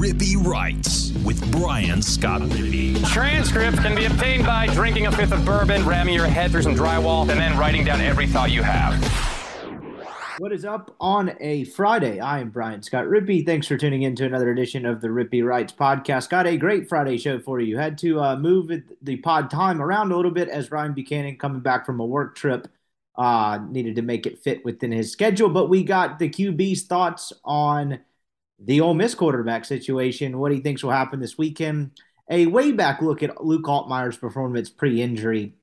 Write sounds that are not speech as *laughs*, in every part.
Rippee Writes with Brian Scott Rippee. Transcripts can be obtained by drinking a fifth of bourbon, ramming your head through some drywall, and then writing down every thought you have. What is up on a Friday? I am Brian Scott Rippee. Thanks for tuning in to another edition of the Rippee Writes podcast. Got a great Friday show for you. Had to uh, move the pod time around a little bit as Ryan Buchanan coming back from a work trip uh, needed to make it fit within his schedule. But we got the QB's thoughts on the Ole Miss quarterback situation, what he thinks will happen this weekend. A way back look at Luke Altmyer's performance pre-injury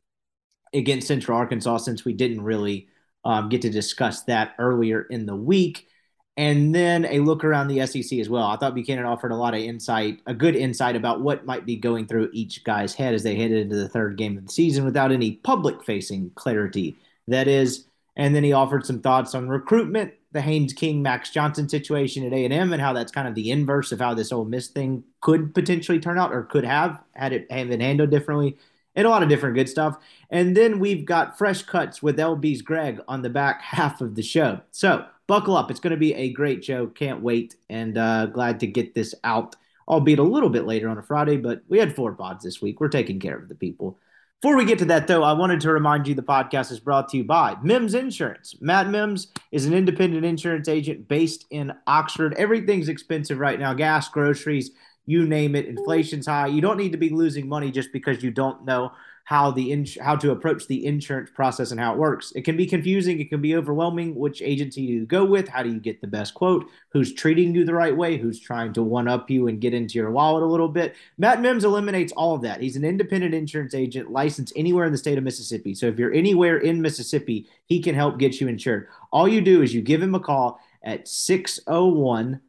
against Central Arkansas, since we didn't really um, get to discuss that earlier in the week. And then a look around the SEC as well. I thought Buchanan offered a lot of insight, a good insight about what might be going through each guy's head as they headed into the third game of the season without any public facing clarity that is. And then he offered some thoughts on recruitment, the Haynes King Max Johnson situation at A&M, and how that's kind of the inverse of how this Ole Miss thing could potentially turn out or could have had it have been handled differently, and a lot of different good stuff. And then we've got fresh cuts with LB's Greg on the back *laughs* half of the show. So buckle up. It's going to be a great show. Can't wait, and uh, glad to get this out, albeit a little bit later on a Friday, but we had four pods this week. We're taking care of the people. Before we get to that, though, I wanted to remind you the podcast is brought to you by Mims Insurance. Matt Mims is an independent insurance agent based in Oxford. Everything's expensive right now gas, groceries, you name it. Inflation's high. You don't need to be losing money just because you don't know how the ins- how to approach the insurance process and how it works. It can be confusing, it can be overwhelming. Which agency do you go with? How do you get the best quote? Who's treating you the right way? Who's trying to one up you and get into your wallet a little bit? Matt Mims eliminates all of that. He's an independent insurance agent licensed anywhere in the state of Mississippi. So if you're anywhere in Mississippi, he can help get you insured. All you do is you give him a call at 601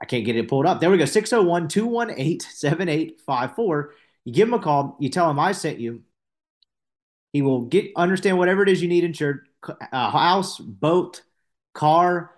I can't get it pulled up. There we go 601 218 7854. You give him a call, you tell him I sent you he will get understand whatever it is you need insured: a uh, house, boat, car,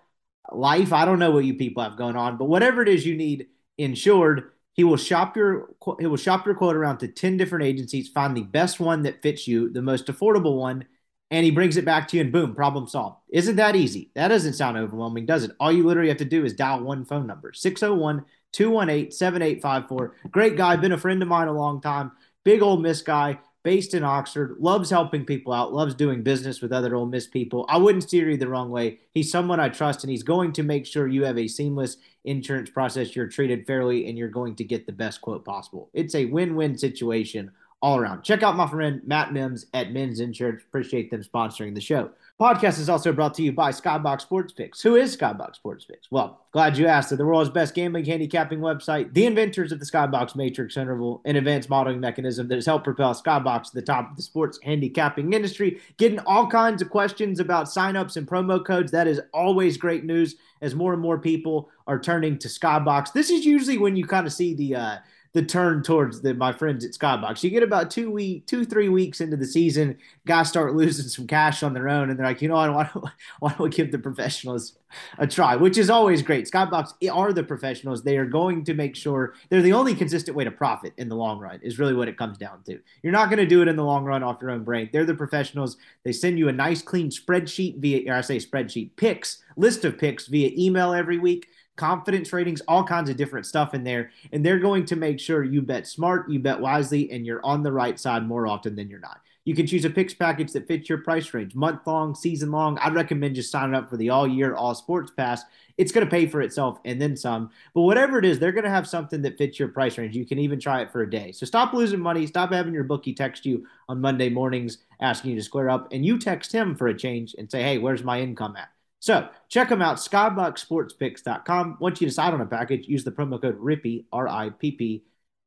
life. I don't know what you people have going on, but whatever it is you need insured, he will shop your he will shop your quote around to ten different agencies, find the best one that fits you, the most affordable one, and he brings it back to you, and boom, problem solved. Isn't that easy? That doesn't sound overwhelming, does it? All you literally have to do is dial one phone number 601 218 7854. Great guy, been a friend of mine a long time. Big Ole Miss guy based in Oxford, loves helping people out, loves doing business with other Ole Miss people. I wouldn't steer you the wrong way. He's someone I trust, and he's going to make sure you have a seamless insurance process. You're treated fairly, and you're going to get the best quote possible. It's a win win situation all around. Check out my friend Matt Mims at Mims Insurance. Appreciate them sponsoring the show. Podcast is also brought to you by Skybox Sports Picks. Who is Skybox Sports Picks? Well, glad you asked. They're the world's best gambling handicapping website, the inventors of the Skybox Matrix interval, an advanced modeling mechanism that has helped propel Skybox to the top of the sports handicapping industry. Getting all kinds of questions about signups and promo codes. That is always great news as more and more people are turning to Skybox. This is usually when you kind of see the uh, the turn towards the my friends at Skybox. You get about two week, two three weeks into the season, guys start losing some cash on their own, and they're like, you know what, *laughs* why don't, why don't we give the professionals a try? Which is always great. Skybox are the professionals. They are going to make sure they're the only consistent way to profit in the long run. Is really what it comes down to. You're not going to do it in the long run off your own brain. They're the professionals. They send you a nice clean spreadsheet via, or I say spreadsheet picks list of picks via email every week confidence ratings, all kinds of different stuff in there. And they're going to make sure you bet smart, you bet wisely, and you're on the right side more often than you're not. You can choose a picks package that fits your price range, month long, season long. I'd recommend just signing up for the all year, all sports pass. It's going to pay for itself and then some. But whatever it is, they're going to have something that fits your price range. You can even try it for a day. So stop losing money. Stop having your bookie text you on Monday mornings asking you to square up, and you text him for a change and say, hey, where's my income at? So check them out, skyboxsportspicks.com. Once you decide on a package, use the promo code RIPPEE, R I P P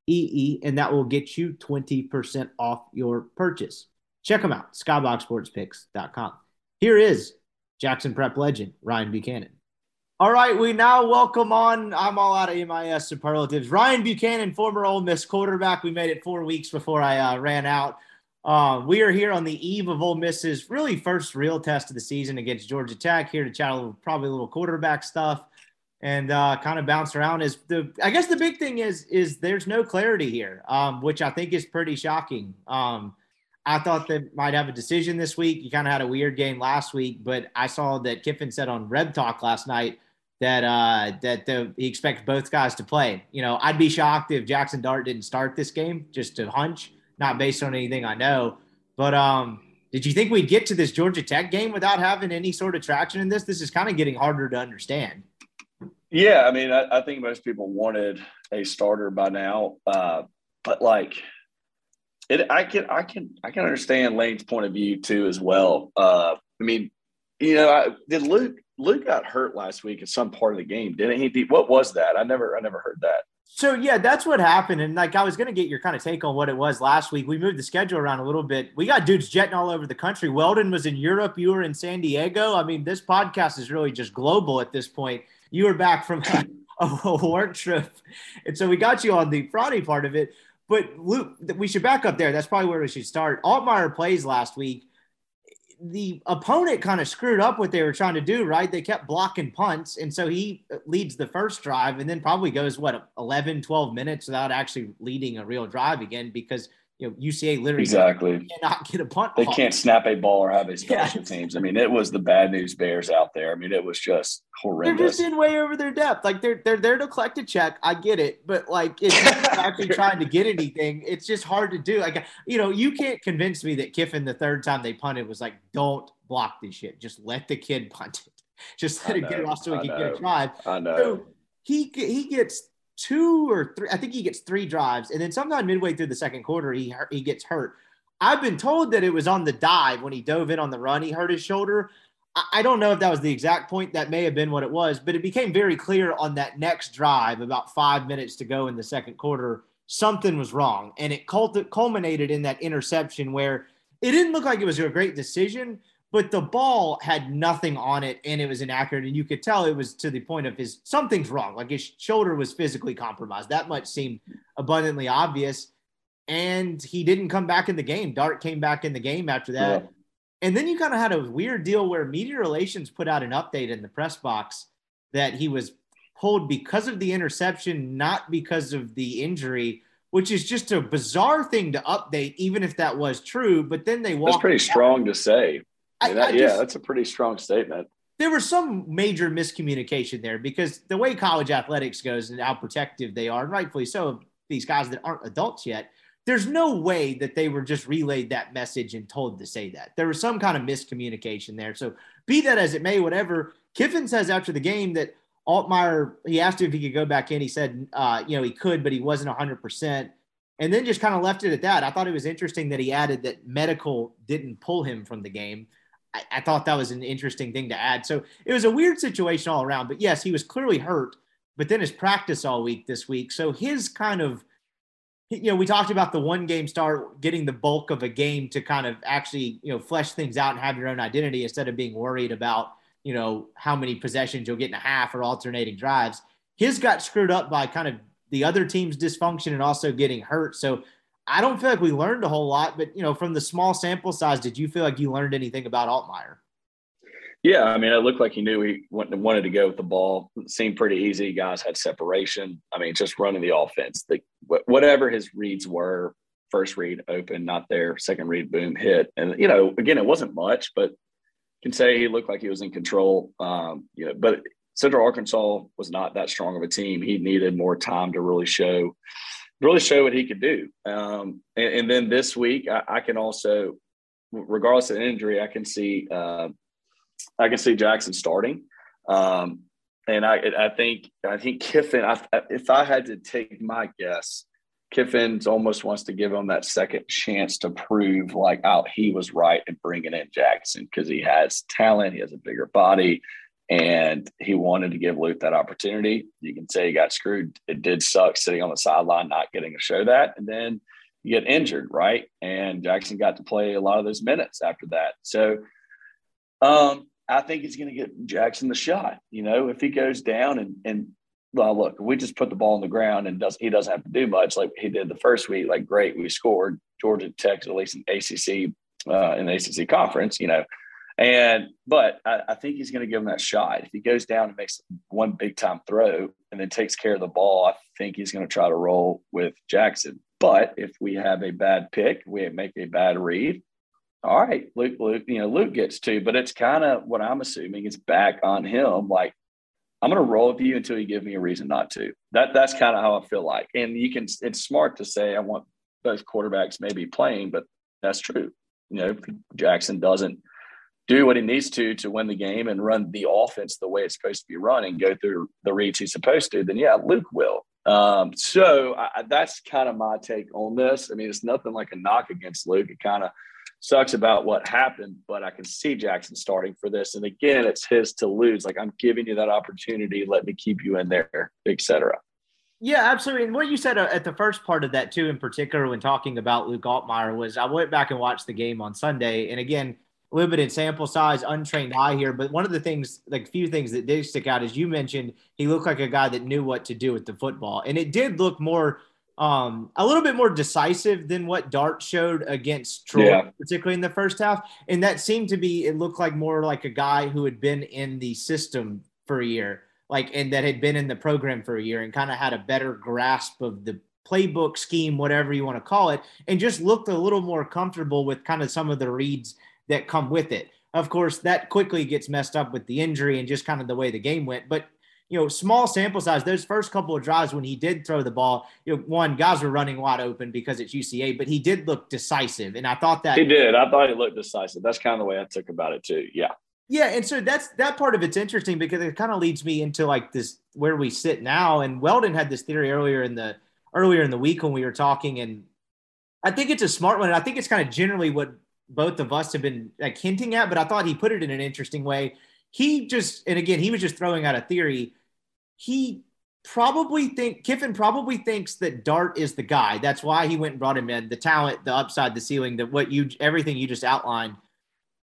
E E, and that will get you 20% off your purchase. Check them out, skyboxsportspicks.com. Here is Jackson Prep legend, Ryan Buchanan. All right, we now welcome on. I'm all out of MIS superlatives. Ryan Buchanan, former Ole Miss quarterback. We made it four weeks before I uh, ran out. Uh, we are here on the eve of Ole Miss's really first real test of the season against Georgia Tech. Here to chat a little, probably a little quarterback stuff, and uh, kind of bounce around. Is the I guess the big thing is is there's no clarity here, um, which I think is pretty shocking. Um, I thought they might have a decision this week. You kind of had a weird game last week, but I saw that Kiffin said on Reb Talk last night that uh, that the, he expects both guys to play. You know, I'd be shocked if Jaxson Dart didn't start this game, just a hunch, not based on anything I know. But um, did you think we'd get to this Georgia Tech game without having any sort of traction in this? This is kind of getting harder to understand. Yeah, I mean, I, I think most people wanted a starter by now, uh, but like, it, I can, I can, I can understand Lane's point of view too as well. Uh, I mean, you know, I, did Luke Luke got hurt last week at some part of the game, didn't he? What was that? I never, I never heard that. So yeah, that's what happened. And like I was gonna get your kind of take on what it was last week. We moved the schedule around a little bit. We got dudes jetting all over the country. Weldon was in Europe. You were in San Diego. I mean, this podcast is really just global at this point. You were back from a, *laughs* a work trip, and so we got you on the Friday part of it. But Luke, we should back up there. That's probably where we should start. Altmyer plays last week the opponent kind of screwed up what they were trying to do, right? They kept blocking punts. And so he uh, leads the first drive and then probably goes, what, 11, 12 minutes without actually leading a real drive again because – you know, UCA literally exactly cannot get a punt. They off. can't snap a ball or have a special yeah. teams. I mean, it was the bad news bears out there. I mean, it was just horrendous. They're just in way over their depth. Like they're they're there to collect a check. I get it, but like it's *laughs* actually trying to get anything. It's just hard to do. Like you know, you can't convince me that Kiffin the third time they punted was like, don't block this shit. Just let the kid punt it. Just let it get it off so he can get a drive. I know. So he he gets two or three. I think he gets three drives, and then sometime midway through the second quarter, he he gets hurt. I've been told that it was on the dive when he dove in on the run. He hurt his shoulder. I don't know if that was the exact point. That may have been what it was, but it became very clear on that next drive, about five minutes to go in the second quarter, something was wrong, and it culminated in that interception where it didn't look like it was a great decision, but the ball had nothing on it and it was inaccurate. And you could tell it was to the point of his something's wrong. Like his shoulder was physically compromised. That much seemed abundantly obvious. And he didn't come back in the game. Dart came back in the game after that. Yeah. And then you kind of had a weird deal where media relations put out an update in the press box that he was pulled because of the interception, not because of the injury, which is just a bizarre thing to update, even if that was true. But then they walked. That's pretty strong to say. I, that, I yeah, that's a pretty strong statement. There was some major miscommunication there because the way college athletics goes and how protective they are, and rightfully so, these guys that aren't adults yet, there's no way that they were just relayed that message and told to say that. There was some kind of miscommunication there. So be that as it may, whatever. Kiffin says after the game that Altmyer, he asked him if he could go back in. He said, uh, you know, he could, but he wasn't 100%. And then just kind of left it at that. I thought it was interesting that he added that medical didn't pull him from the game. I, I thought that was an interesting thing to add. So it was a weird situation all around. But yes, he was clearly hurt, but then his practice all week this week. So his kind of you know, we talked about the one game start getting the bulk of a game to kind of actually, you know, flesh things out and have your own identity instead of being worried about, you know, how many possessions you'll get in a half or alternating drives. His got screwed up by kind of the other team's dysfunction and also getting hurt. So I don't feel like we learned a whole lot, but you know, from the small sample size, did you feel like you learned anything about Altmyer? Yeah, I mean, it looked like he knew he wanted to go with the ball. It seemed pretty easy. Guys had separation. I mean, just running the offense. The, whatever his reads were, first read open, not there. Second read, boom, hit. And you know, again, it wasn't much, but can say he looked like he was in control. Um, you know, but Central Arkansas was not that strong of a team. He needed more time to really show really show what he could do. Um, and, and, then this week, I, I, can also, regardless of injury, I can see uh, I can see Jaxson starting. Um, and I, I think I think Kiffin. I, if I had to take my guess, Kiffin's almost wants to give him that second chance to prove like out he was right in bringing in Jaxson because he has talent, he has a bigger body, and he wanted to give Luke that opportunity. You can say he got screwed. It did suck sitting on the sideline, not getting to show that. And then you get injured, right? And Jaxson got to play a lot of those minutes after that. So um, I think he's going to get Jaxson the shot. You know, if he goes down and, and well, look, we just put the ball on the ground and does he doesn't have to do much like he did the first week. Like, great, we scored. Georgia Tech, at least in ACC, uh, in the ACC conference, you know, and but I, I think he's going to give him that shot. If he goes down and makes one big time throw and then takes care of the ball, I think he's going to try to roll with Jaxson. But if we have a bad pick, we make a bad read. All right, Luke, Luke, you know, Luke gets two, but it's kind of what I'm assuming is back on him. Like, I'm going to roll with you until you give me a reason not to. That that's kind of how I feel like. And you can. It's smart to say I want both quarterbacks maybe playing, but that's true. You know, Jaxson doesn't do what he needs to to win the game and run the offense the way it's supposed to be run and go through the reads he's supposed to, then yeah, Luke will. Um, so I, that's kind of my take on this. I mean, it's nothing like a knock against Luke. It kind of sucks about what happened, but I can see Jaxson starting for this. And again, it's his to lose. Like I'm giving you that opportunity. Let me keep you in there, etc. Yeah, absolutely. And what you said uh, at the first part of that too, in particular, when talking about Luke Altmyer, was I went back and watched the game on Sunday, and again, limited sample size, untrained eye here. But one of the things, like few things that did stick out, is you mentioned he looked like a guy that knew what to do with the football, and it did look more, um, a little bit more decisive than what Dart showed against Troy, yeah. particularly in the first half. And that seemed to be, it looked like more like a guy who had been in the system for a year, like, and that had been in the program for a year and kind of had a better grasp of the playbook scheme, whatever you want to call it, and just looked a little more comfortable with kind of some of the reads that come with it. Of course, that quickly gets messed up with the injury and just kind of the way the game went. But you know, small sample size. Those first couple of drives when he did throw the ball, you know, one guys were running wide open because it's UCA, but he did look decisive, and I thought that he did. I thought he looked decisive. That's kind of the way I took about it too. Yeah. Yeah, and so that's that part of it's interesting because it kind of leads me into like this where we sit now. And Weldon had this theory earlier in the earlier in the week when we were talking, and I think it's a smart one. And I think it's kind of generally what both of us have been like hinting at, but I thought he put it in an interesting way. He just, and again, he was just throwing out a theory. He probably think Kiffin probably thinks that Dart is the guy. That's why he went and brought him in. The talent, the upside, the ceiling, that what you everything you just outlined.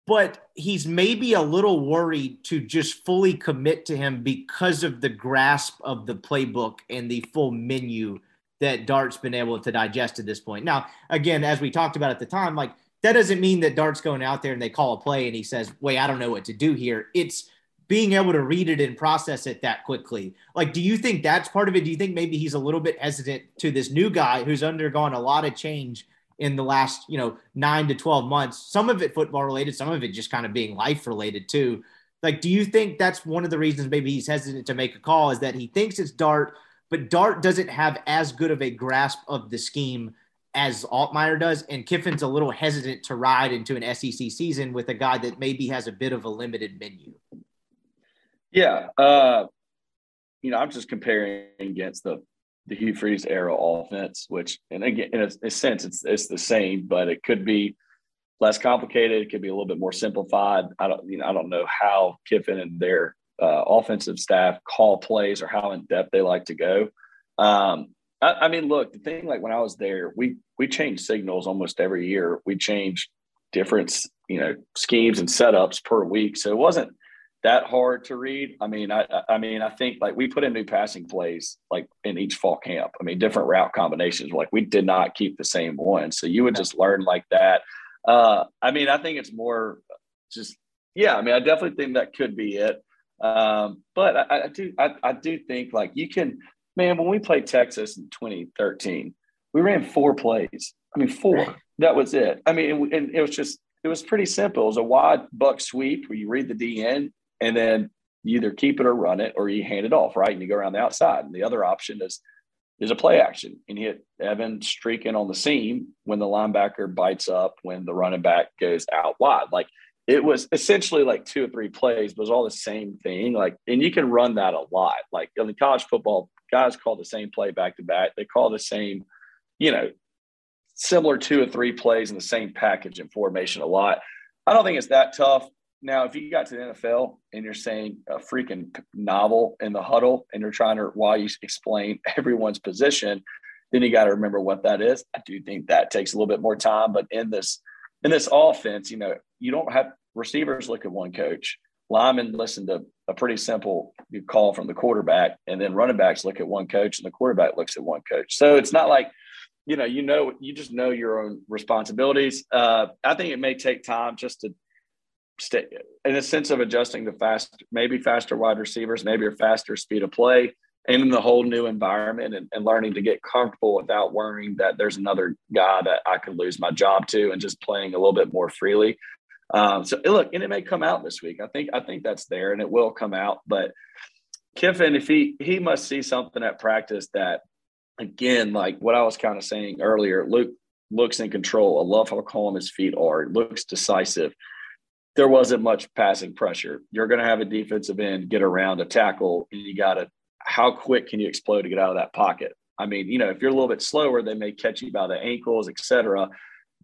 But he's maybe a little worried to just fully commit to him because of the grasp of the playbook and the full menu that Dart's been able to digest at this point. Now, again, as we talked about at the time, like that doesn't mean that Dart's going out there and they call a play and he says, wait, I don't know what to do here. It's being able to read it and process it that quickly. Like, do you think that's part of it? Do you think maybe he's a little bit hesitant to this new guy who's undergone a lot of change in the last, you know, nine to 12 months? Some of it football related, some of it just kind of being life related too. Like, do you think that's one of the reasons maybe he's hesitant to make a call is that he thinks it's Dart, but Dart doesn't have as good of a grasp of the scheme as Altmyer does, and Kiffin's a little hesitant to ride into an SEC season with a guy that maybe has a bit of a limited menu. Yeah, uh, you know, I'm just comparing against the the Hugh Freeze era offense, which, and again, in a, a, sense, it's it's the same, but it could be less complicated. It could be a little bit more simplified. I don't, you know, I don't know how Kiffin and their uh, offensive staff call plays or how in depth they like to go. Um, I, I, mean, look, the thing like when I was there, we we changed signals almost every year. We changed different, you know, schemes and setups per week, so it wasn't that hard to read. I mean, I I mean, I think like we put in new passing plays like in each fall camp. I mean, different route combinations. Like we did not keep the same one, so you would just learn like that. Uh, I mean, I think it's more just yeah. I mean, I definitely think that could be it. Um, but I, I do I, I do think like you can man, when we played Texas in 2013, we ran four plays. I mean, four. That was it. I mean, and it was just, it was pretty simple. It was a wide buck sweep where you read the DN and then you either keep it or run it or you hand it off, right? And you go around the outside. And the other option is is a play action. And hit Evan streaking on the seam when the linebacker bites up, when the running back goes out wide. Like it was essentially like two or three plays, but it was all the same thing. Like, and you can run that a lot. Like in college football, guys call the same play back to back. They call the same, you know, similar two or three plays in the same package and formation a lot. I don't think it's that tough. Now, if you got to the NFL and you're saying a freaking novel in the huddle and you're trying to, while you explain *laughs* everyone's position, then you got to remember what that is. I do think that takes a little bit more time, but in this, in this offense, you know, you don't have receivers look at one coach, linemen listen to a pretty simple call from the quarterback, and then running backs look at one coach, and the quarterback looks at one coach. So it's not like you know, you know, you just know your own responsibilities. Uh, I think it may take time just to stay in a sense of adjusting the fast, maybe faster wide receivers, maybe a faster speed of play, and in the whole new environment and, and learning to get comfortable without worrying that there's another guy that I could lose my job to and just playing a little bit more freely. Um, so look, and it may come out this week. I think I think that's there, and it will come out. But Kiffin, if he he must see something at practice that, again, like what I was kind of saying earlier, Luke looks in control. I love how calm his feet are. It looks decisive. There wasn't much passing pressure. You're going to have a defensive end get around a tackle, and you got to. How quick can you explode to get out of that pocket? I mean, you know, if you're a little bit slower, they may catch you by the ankles, etc.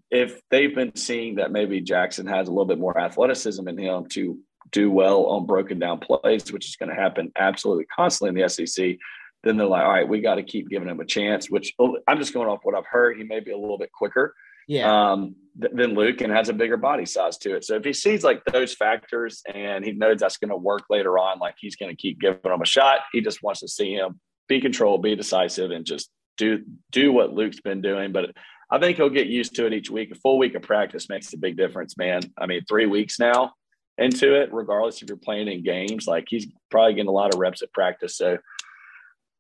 If they've been seeing that maybe Jaxson has a little bit more athleticism in him to do well on broken down plays, which is going to happen absolutely constantly in the SEC, then they're like, all right, we got to keep giving him a chance. Which oh, I'm just going off what I've heard. He may be a little bit quicker, yeah, um, th- than Luke, and has a bigger body size to it. So if he sees like those factors and he knows that's going to work later on, like he's going to keep giving him a shot. He just wants to see him be controlled, be decisive, and just do do what Luke's been doing. But I think he'll get used to it each week. A full week of practice makes a big difference, man. I mean, three weeks now into it, regardless if you're playing in games. Like he's probably getting a lot of reps at practice. So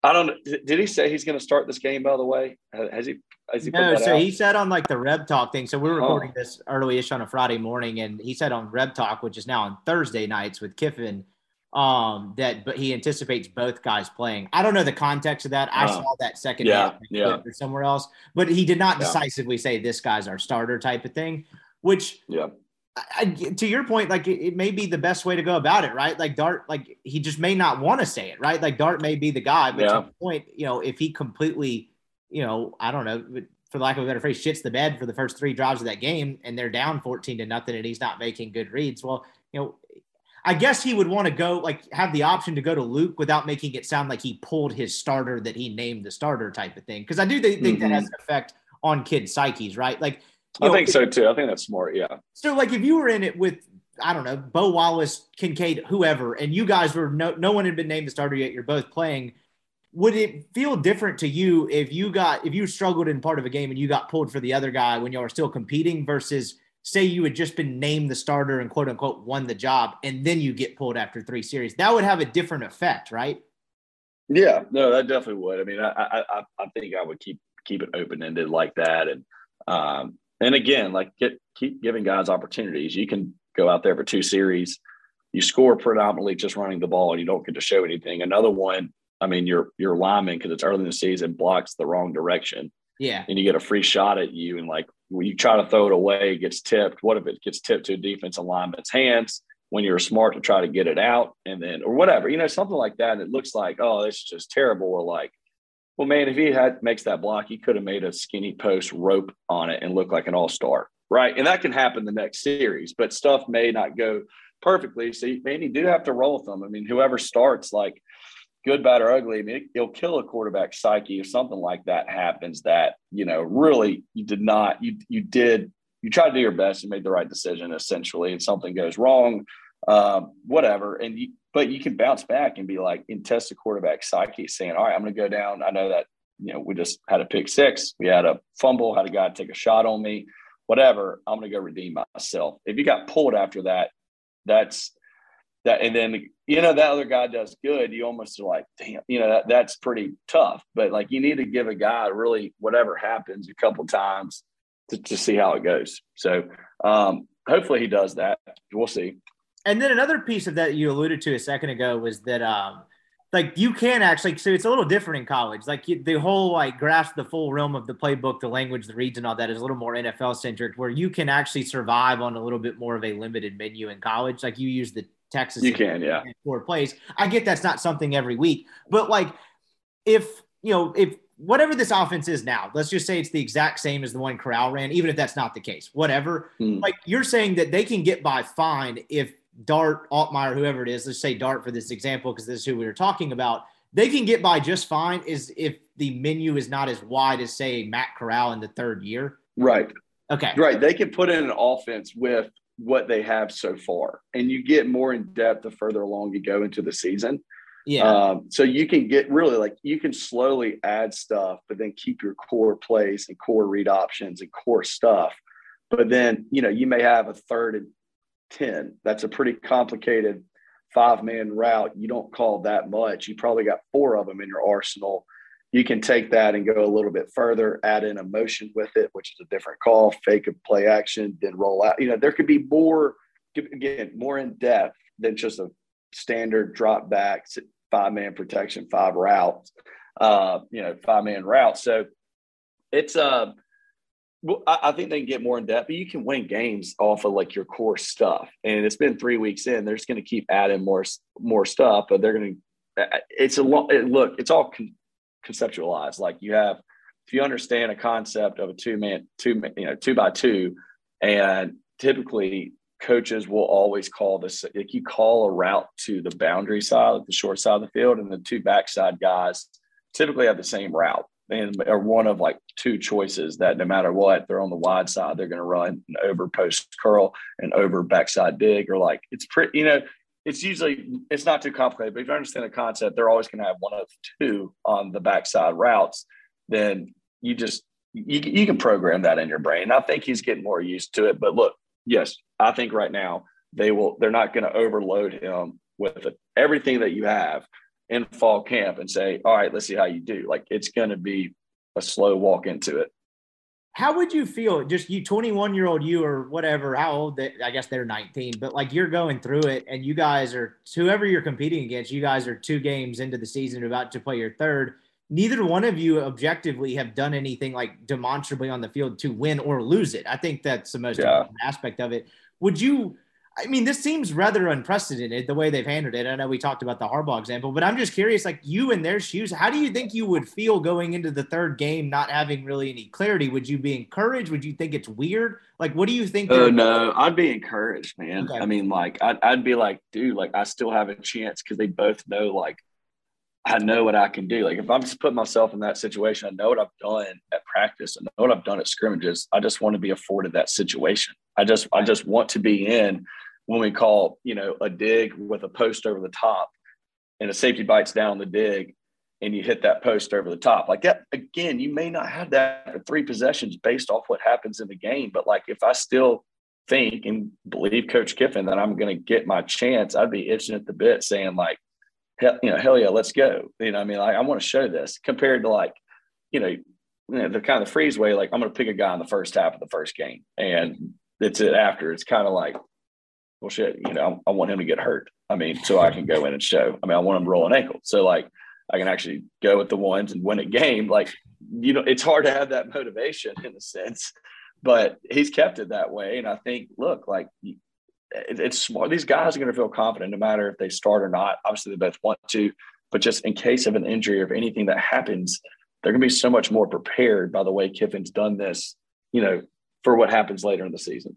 I don't. Did he say he's going to start this game? By the way, has he? Has he no. so out? he said on like the Reb Talk thing. So we're oh. recording oh. this early-ish on a Friday morning, and he said on Reb Talk, which is now on Thursday nights with Kiffin, um, that but he anticipates both guys playing. I don't know the context of that. I uh, saw that second yeah, yeah. or somewhere else, but he did not decisively yeah. say this guy's our starter type of thing. Which yeah I, to your point, like it, it, may be the best way to go about it, right? Like Dart, like he just may not want to say it, right? Like Dart may be the guy, but yeah. to the point, you know, if he completely, you know, I don't know, for lack of a better phrase, shits the bed for the first three drives of that game, and they're down fourteen to nothing, and he's not making good reads. Well, you know, I guess he would want to go like have the option to go to Luke without making it sound like he pulled his starter that he named the starter type of thing. Because I do think, mm-hmm. that has an effect on kids' psyches, right? Like I know, think so too. I think that's smart. Yeah. So like if you were in it with I don't know Bo Wallace, Kincaid, whoever, and you guys were no no one had been named the starter yet. You're both playing. Would it feel different to you if you got if you struggled in part of a game and you got pulled for the other guy when you were still competing versus say you had just been named the starter and quote unquote won the job and then you get pulled after three series? That would have a different effect, right? Yeah, no, that definitely would. I mean, I I I think I would keep keep it open ended like that, and um, and again, like get keep giving guys opportunities. You can go out there for two series, you score predominantly just running the ball, and you don't get to show anything. Another one, I mean, your your lineman because it's early in the season blocks the wrong direction. Yeah, and you get a free shot at you, and like when you try to throw it away, it gets tipped. What if it gets tipped to a defensive lineman's hands? When you're smart to try to get it out, and then or whatever, you know, something like that. And it looks like, oh, this is just terrible. Or like, well, man, if he had makes that block, he could have made a skinny post rope on it and look like an all star, right? And that can happen the next series, but stuff may not go perfectly. So, man, you do have to roll with them. I mean, whoever starts, like good, bad, or ugly, I mean, it, will kill a quarterback psyche if something like that happens. That you know, really, you did not, you you did, you tried to do your best you made the right decision, essentially, and something goes wrong, um, whatever, and you but you can bounce back and be like in test the quarterback psyche saying, all right, I'm going to go down. I know that, you know, we just had a pick six. We had a fumble, had a guy take a shot on me, whatever. I'm going to go redeem myself. If you got pulled after that, that's that. And then, you know, that other guy does good. You almost are like, damn, you know, that, that's pretty tough, but like you need to give a guy really whatever happens a couple times to, to see how it goes. So um, hopefully he does that. We'll see and then another piece of that you alluded to a second ago was that um like you can actually so it's a little different in college like the whole like grasp the full realm of the playbook the language the reads and all that is a little more nfl centric where you can actually survive on a little bit more of a limited menu in college like you use the texas you can yeah four plays i get that's not something every week but like if you know if whatever this offense is now, let's just say it's the exact same as the one Corral ran, even if that's not the case, whatever. Mm. Like you're saying that they can get by fine if Dart, Altmyer, whoever it is, let's say Dart for this example, because this is who we were talking about, they can get by just fine is if the menu is not as wide as say Matt Corral in the third year. Right. Okay. Right. They can put in an offense with what they have so far. And you get more in depth the further along you go into the season. Yeah. Um, so you can get really like you can slowly add stuff, but then keep your core plays and core read options and core stuff. But then, you know, you may have a third and 10. That's a pretty complicated five man route. You don't call that much. You probably got four of them in your arsenal. You can take that and go a little bit further, add in a motion with it, which is a different call, fake a play action, then roll out. You know, there could be more, again, more in depth than just a standard drop back, five man protection, five routes, uh, you know, five man routes. So it's uh I, think they can get more in depth, but you can win games off of like your core stuff. And it's been three weeks in; they're just going to keep adding more more stuff. But they're going to. It's a look. It's all con- conceptualized. Like you have, if you understand a concept of a two man, two you know, two by two, and typically coaches will always call this like you call a route to the boundary side, like the short side of the field, and the two backside guys typically have the same route and are one of like two choices that no matter what, they're on the wide side, they're going to run an over post curl and over backside dig, or like it's pretty, you know, it's usually it's not too complicated. But if you understand the concept, they're always going to have one of two on the backside routes. Then you just you, you can program that in your brain. I think he's getting more used to it. But look, yes, I think right now they will. They're not going to overload him with everything that you have in fall camp and say, all right, let's see how you do. Like it's going to be a slow walk into it. How would you feel just you 21 year old you or whatever, how old they, I guess they're 19, but like you're going through it and you guys are whoever you're competing against, you guys are two games into the season about to play your third. Neither one of you objectively have done anything like demonstrably on the field to win or lose it. I think that's the most yeah. important aspect of it. Would you I mean, this seems rather unprecedented the way they've handled it. I know we talked about the Harbaugh example, but I'm just curious, like you in their shoes, how do you think you would feel going into the third game, not having really any clarity? Would you be encouraged? Would you think it's weird? Like, what do you think? Oh no, I'd be encouraged, man. Okay. I mean, like, I'd, I'd be like, dude, like, I still have a chance because they both know, like, I know what I can do. Like, if I'm just putting myself in that situation, I know what I've done at practice, I know what I've done at scrimmages. I just want to be afforded that situation. I just, I just want to be in when we call, you know, a dig with a post over the top and a safety bites down the dig and you hit that post over the top. Like that, again, you may not have that for three possessions based off what happens in the game. But like if I still think and believe Coach Kiffin that I'm going to get my chance, I'd be itching at the bit saying, like, hell, you know, hell yeah, let's go. You know, I mean, like, I want to show this compared to like, you know, you know, the kind of freeze way, like I'm going to pick a guy in the first half of the first game and it's it after. It's kind of like, well, shit, you know, I want him to get hurt. I mean, so I can go in and show. I mean, I want him to roll an ankle. So like I can actually go with the ones and win a game. Like, you know, it's hard to have that motivation in a sense, but he's kept it that way. And I think, look, like it's smart. These guys are going to feel confident no matter if they start or not. Obviously, they both want to, but just in case of an injury or anything that happens, they're going to be so much more prepared by the way Kiffin's done this, you know, for what happens later in the season.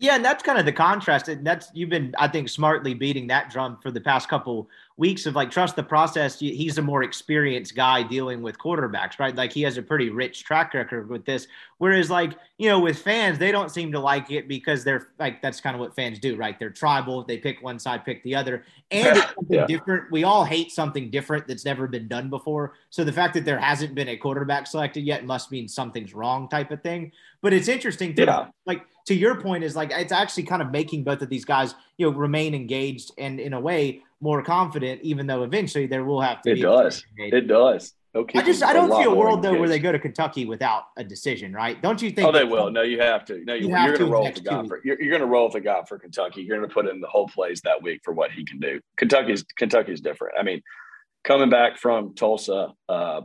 Yeah, and that's kind of the contrast. And that's you've been, I think, smartly beating that drum for the past couple weeks of like trust the process. He's a more experienced guy dealing with quarterbacks, right? Like he has a pretty rich track record with this. Whereas, like you know, with fans, they don't seem to like it because they're like that's kind of what fans do, right? They're tribal. They pick one side, pick the other, and it's *laughs* something yeah. different. We all hate something different that's never been done before. So the fact that there hasn't been a quarterback selected yet must mean something's wrong, type of thing. But it's interesting to yeah. like to your point is like it's actually kind of making both of these guys you know remain engaged and in a way more confident, even though eventually there will have to it be. Does. It does. Okay. I just I don't see a world though where they go to Kentucky without a decision, right? Don't you think? Oh, they will. No, you have to. No, you, you are going to roll with the guy for you're, you're going to roll with the guy for Kentucky. You're going to put in the whole plays that week for what he can do. Kentucky's Kentucky's different. I mean, coming back from Tulsa, uh,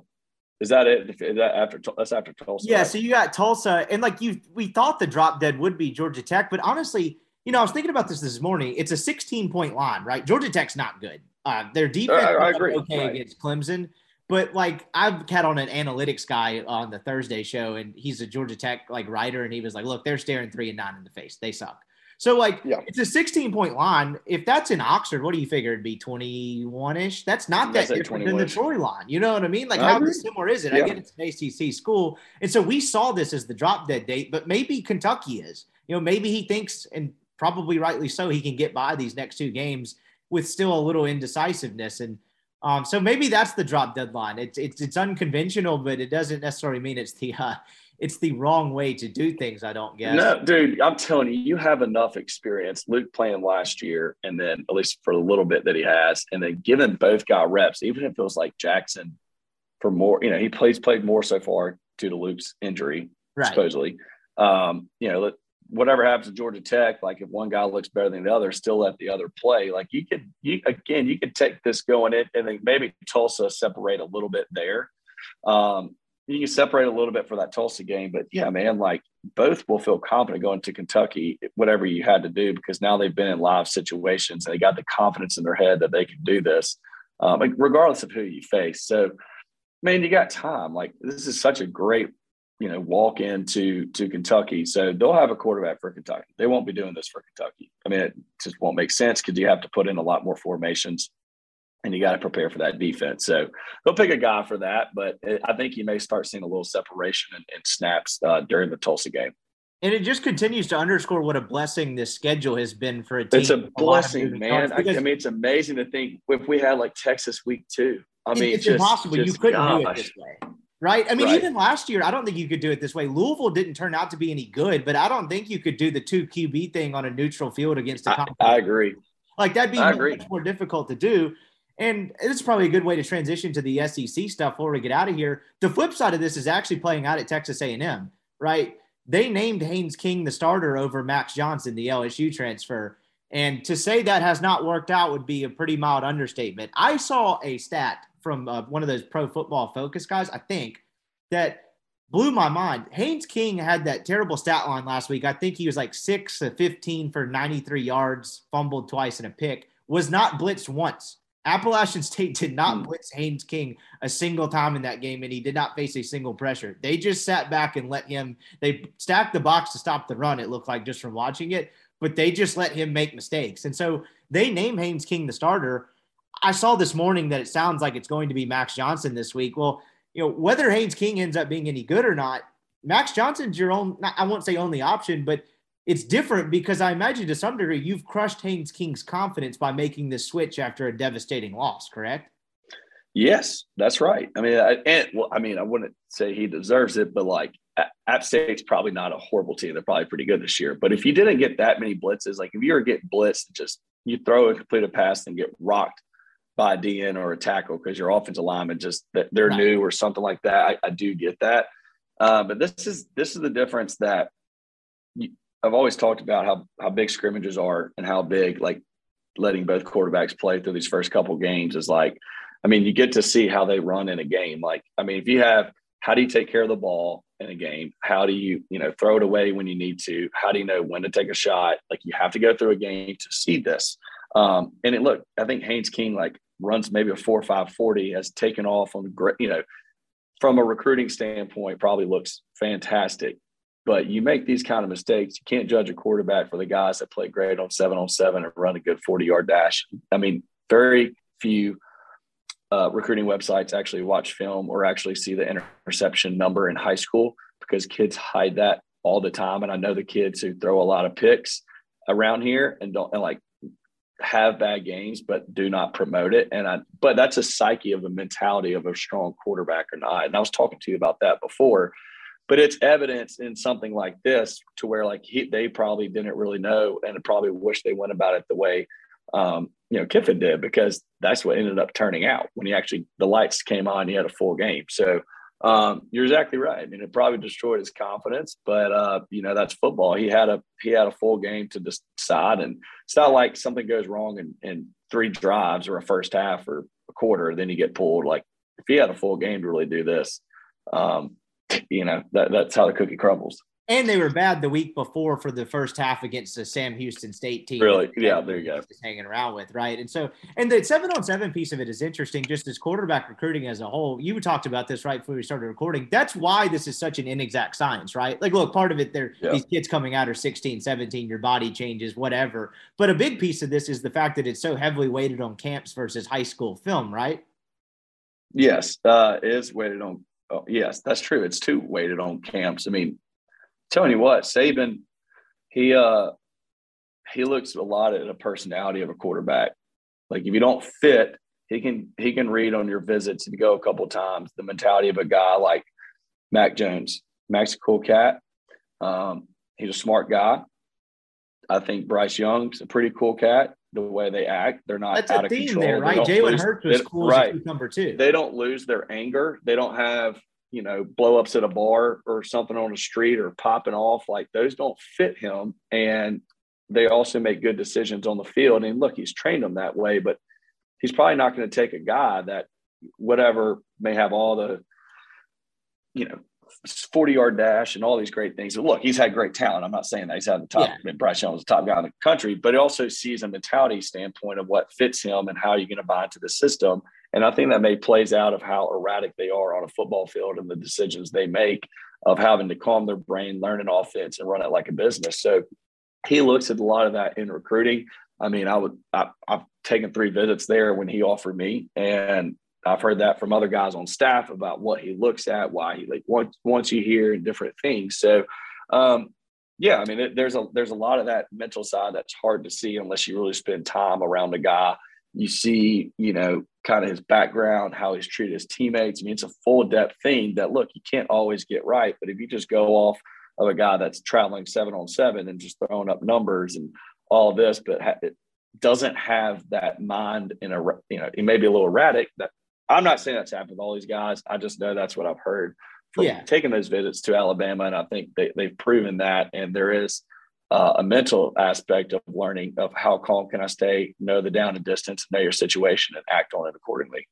is that it? Is that after that's after Tulsa? Yeah. Right? So you got Tulsa, and like you, we thought the drop dead would be Georgia Tech, but honestly, you know, I was thinking about this this morning. It's a 16 point line, right? Georgia Tech's not good. Uh, their defense I, I agree. okay right. against Clemson, but like I've had on an analytics guy on the Thursday show, and he's a Georgia Tech like writer, and he was like, "Look, they're staring three and nine in the face. They suck." So like, yeah. it's a 16 point line. If that's in Oxford, what do you figure it'd be 21 ish? That's not that different than the Troy line. You know what I mean? Like, I how agree. similar is it? Yeah. I get it's an ACC school, and so we saw this as the drop dead date, but maybe Kentucky is. You know, maybe he thinks, and probably rightly so, he can get by these next two games with still a little indecisiveness. And um, so maybe that's the drop deadline. It's, it's, it's unconventional, but it doesn't necessarily mean it's the, uh, it's the wrong way to do things. I don't guess. No, dude, I'm telling you, you have enough experience. Luke playing last year, and then at least for a little bit that he has, and then given both guy reps, even if it was like Jaxson for more, you know, he plays played more so far due to Luke's injury, right. supposedly. Um, you know, whatever happens to Georgia Tech, like if one guy looks better than the other, still let the other play. Like you could, you again, you could take this going in and then maybe Tulsa separate a little bit there. Um, you can separate a little bit for that Tulsa game, but yeah, man, like both will feel confident going to Kentucky, whatever you had to do, because now they've been in live situations and they got the confidence in their head that they can do this, um, regardless of who you face. So, man, you got time. Like this is such a great you know, walk into to Kentucky. So they'll have a quarterback for Kentucky. They won't be doing this for Kentucky. I mean, it just won't make sense because you have to put in a lot more formations and you got to prepare for that defense. So they'll pick a guy for that, but I think you may start seeing a little separation and, snaps uh, during the Tulsa game. And it just continues to underscore what a blessing this schedule has been for a team. It's a blessing, man. I, I, mean, it's amazing to think if we had like Texas week two. I mean, it's just, impossible. Just, you couldn't gosh. do it this way right? I mean, right. even last year, I don't think you could do it this way. Louisville didn't turn out to be any good, but I don't think you could do the two QB thing on a neutral field against a I, I agree. Like that'd be much more difficult to do. And it's probably a good way to transition to the SEC stuff before we get out of here. The flip side of this is actually playing out at Texas A&M, right? They named Haynes King the starter over Max Johnson, the LSU transfer. And to say that has not worked out would be a pretty mild understatement. I saw a stat from uh, one of those pro football focus guys, I think, that blew my mind. Haynes King had that terrible stat line last week. I think he was like 6 to 15 for 93 yards, fumbled twice and a pick, was not blitzed once. Appalachian State did not hmm. blitz Haynes King a single time in that game, and he did not face a single pressure. They just sat back and let him, they stacked the box to stop the run, it looked like just from watching it, but they just let him make mistakes. And so they name Haynes King the starter I saw this morning that it sounds like it's going to be Max Johnson this week. Well, you know, whether Haynes King ends up being any good or not, Max Johnson's your own, I won't say only option, but it's different because I imagine to some degree you've crushed Haynes King's confidence by making this switch after a devastating loss, correct? Yes, that's right. I mean, I, and well, I mean, I wouldn't say he deserves it, but like App State's probably not a horrible team. They're probably pretty good this year. But if you didn't get that many blitzes, like if you were getting blitzed, just you throw a complete pass and get rocked by a DN or a tackle because your offensive lineman just they're right. new or something like that. I, I do get that, uh, but this is this is the difference that you, I've always talked about how how big scrimmages are and how big like letting both quarterbacks play through these first couple games is like. I mean, you get to see how they run in a game. Like, I mean, if you have how do you take care of the ball in a game? How do you, you know, throw it away when you need to? How do you know when to take a shot? Like you have to go through a game to see this. Um, and it look, I think Haynes King like runs maybe a four five forty has taken off on great, you know, from a recruiting standpoint, probably looks fantastic. But you make these kind of mistakes, you can't judge a quarterback for the guys that play great on seven on seven and run a good 40 yard dash. I mean, very few uh, recruiting websites actually watch film or actually see the interception number in high school because kids hide that all the time. And I know the kids who throw a lot of picks around here and don't and like have bad games but do not promote it and i but that's a psyche of a mentality of a strong quarterback or not and i was talking to you about that before but it's evidence in something like this to where like he, they probably didn't really know and probably wish they went about it the way um, you know kiffin did because that's what ended up turning out when he actually the lights came on he had a full game so um, you're exactly right. I mean, it probably destroyed his confidence, but uh, you know that's football. He had a he had a full game to decide, and it's not like something goes wrong in, in three drives or a first half or a quarter, then you get pulled. Like if he had a full game to really do this, um, you know that that's how the cookie crumbles and they were bad the week before for the first half against the Sam Houston State team. Really? Yeah, there you go. Just hanging around with, right? And so, and the seven on seven piece of it is interesting, just as quarterback recruiting as a whole. You talked about this right before we started recording. That's why this is such an inexact science, right? Like, look, part of it, there, yeah. these kids coming out are 16, 17, your body changes, whatever. But a big piece of this is the fact that it's so heavily weighted on camps versus high school film, right? Yes, uh, it is weighted on. Oh, yes, that's true. It's too weighted on camps. I mean, telling you what, Saban, he uh he looks a lot at a personality of a quarterback. Like if you don't fit, he can he can read on your visits you go a couple times the mentality of a guy like Mac Jones. Mac's a cool cat. Um, he's a smart guy. I think Bryce Young's a pretty cool cat. The way they act, they're not That's out of control. There, right? Jalen Hurts was cool right. number two. They don't lose their anger. They don't have you know, blow ups at a bar or something on the street or popping off. Like those don't fit him. And they also make good decisions on the field. And look, he's trained them that way, but he's probably not going to take a guy that whatever may have all the, you know, 40 yard dash and all these great things. And look, he's had great talent. I'm not saying that he's had the top. Yeah. I mean, Bryce Young was the top guy in the country, but he also sees a mentality standpoint of what fits him and how you're going to buy into the system. And I think that may plays out of how erratic they are on a football field and the decisions they make of having to calm their brain, learn an offense, and run it like a business. So he looks at a lot of that in recruiting. I mean, I would I, I've taken three visits there when he offered me, and I've heard that from other guys on staff about what he looks at, why he like wants wants you here, and different things. So, um, yeah, I mean, there's a there's a lot of that mental side that's hard to see unless you really spend time around a guy. You see, you know, kind of his background, how he's treated his teammates. I mean, it's a full depth thing that look you can't always get right, but if you just go off of a guy that's traveling seven on seven and just throwing up numbers and all this, but ha- it doesn't have that mind in a you know he may be a little erratic. That I'm not saying that's happened with all these guys. I just know that's what I've heard from yeah. taking those visits to Alabama, and I think they they've proven that. And there is uh, a mental aspect of learning of how calm can I stay, know the down and distance, know your situation, and act on it accordingly.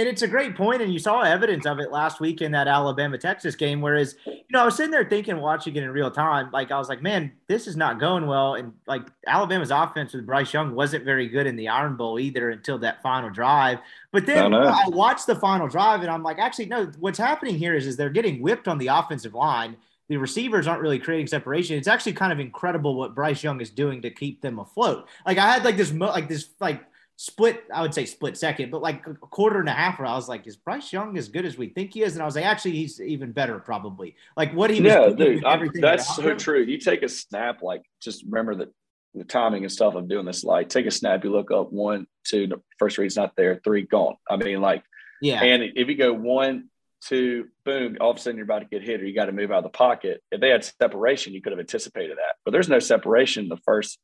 And it's a great point, and you saw evidence of it last week in that Alabama Texas game. Whereas, you know, I was sitting there thinking, watching it in real time, like I was like, man, this is not going well. And like Alabama's offense with Bryce Young wasn't very good in the Iron Bowl either until that final drive. But then I, I watched the final drive, and I'm like, actually, no, what's happening here is is they're getting whipped on the offensive line. The receivers aren't really creating separation. It's actually kind of incredible what Bryce Young is doing to keep them afloat. Like I had like this, like this, like split, I would say split second, but like a quarter and a half where I was like, is Bryce Young as good as we think he is? And I was like, actually, he's even better, probably. Like what he was yeah, dude, that's so him. true. You take a snap, like just remember that the timing and stuff of doing this. Like take a snap, you look up one, two, the first read's not there, three gone. I mean, like, yeah. And if you go one, two, boom, all of a sudden you're about to get hit or you got to move out of the pocket. If they had separation, you could have anticipated that. But there's no separation the first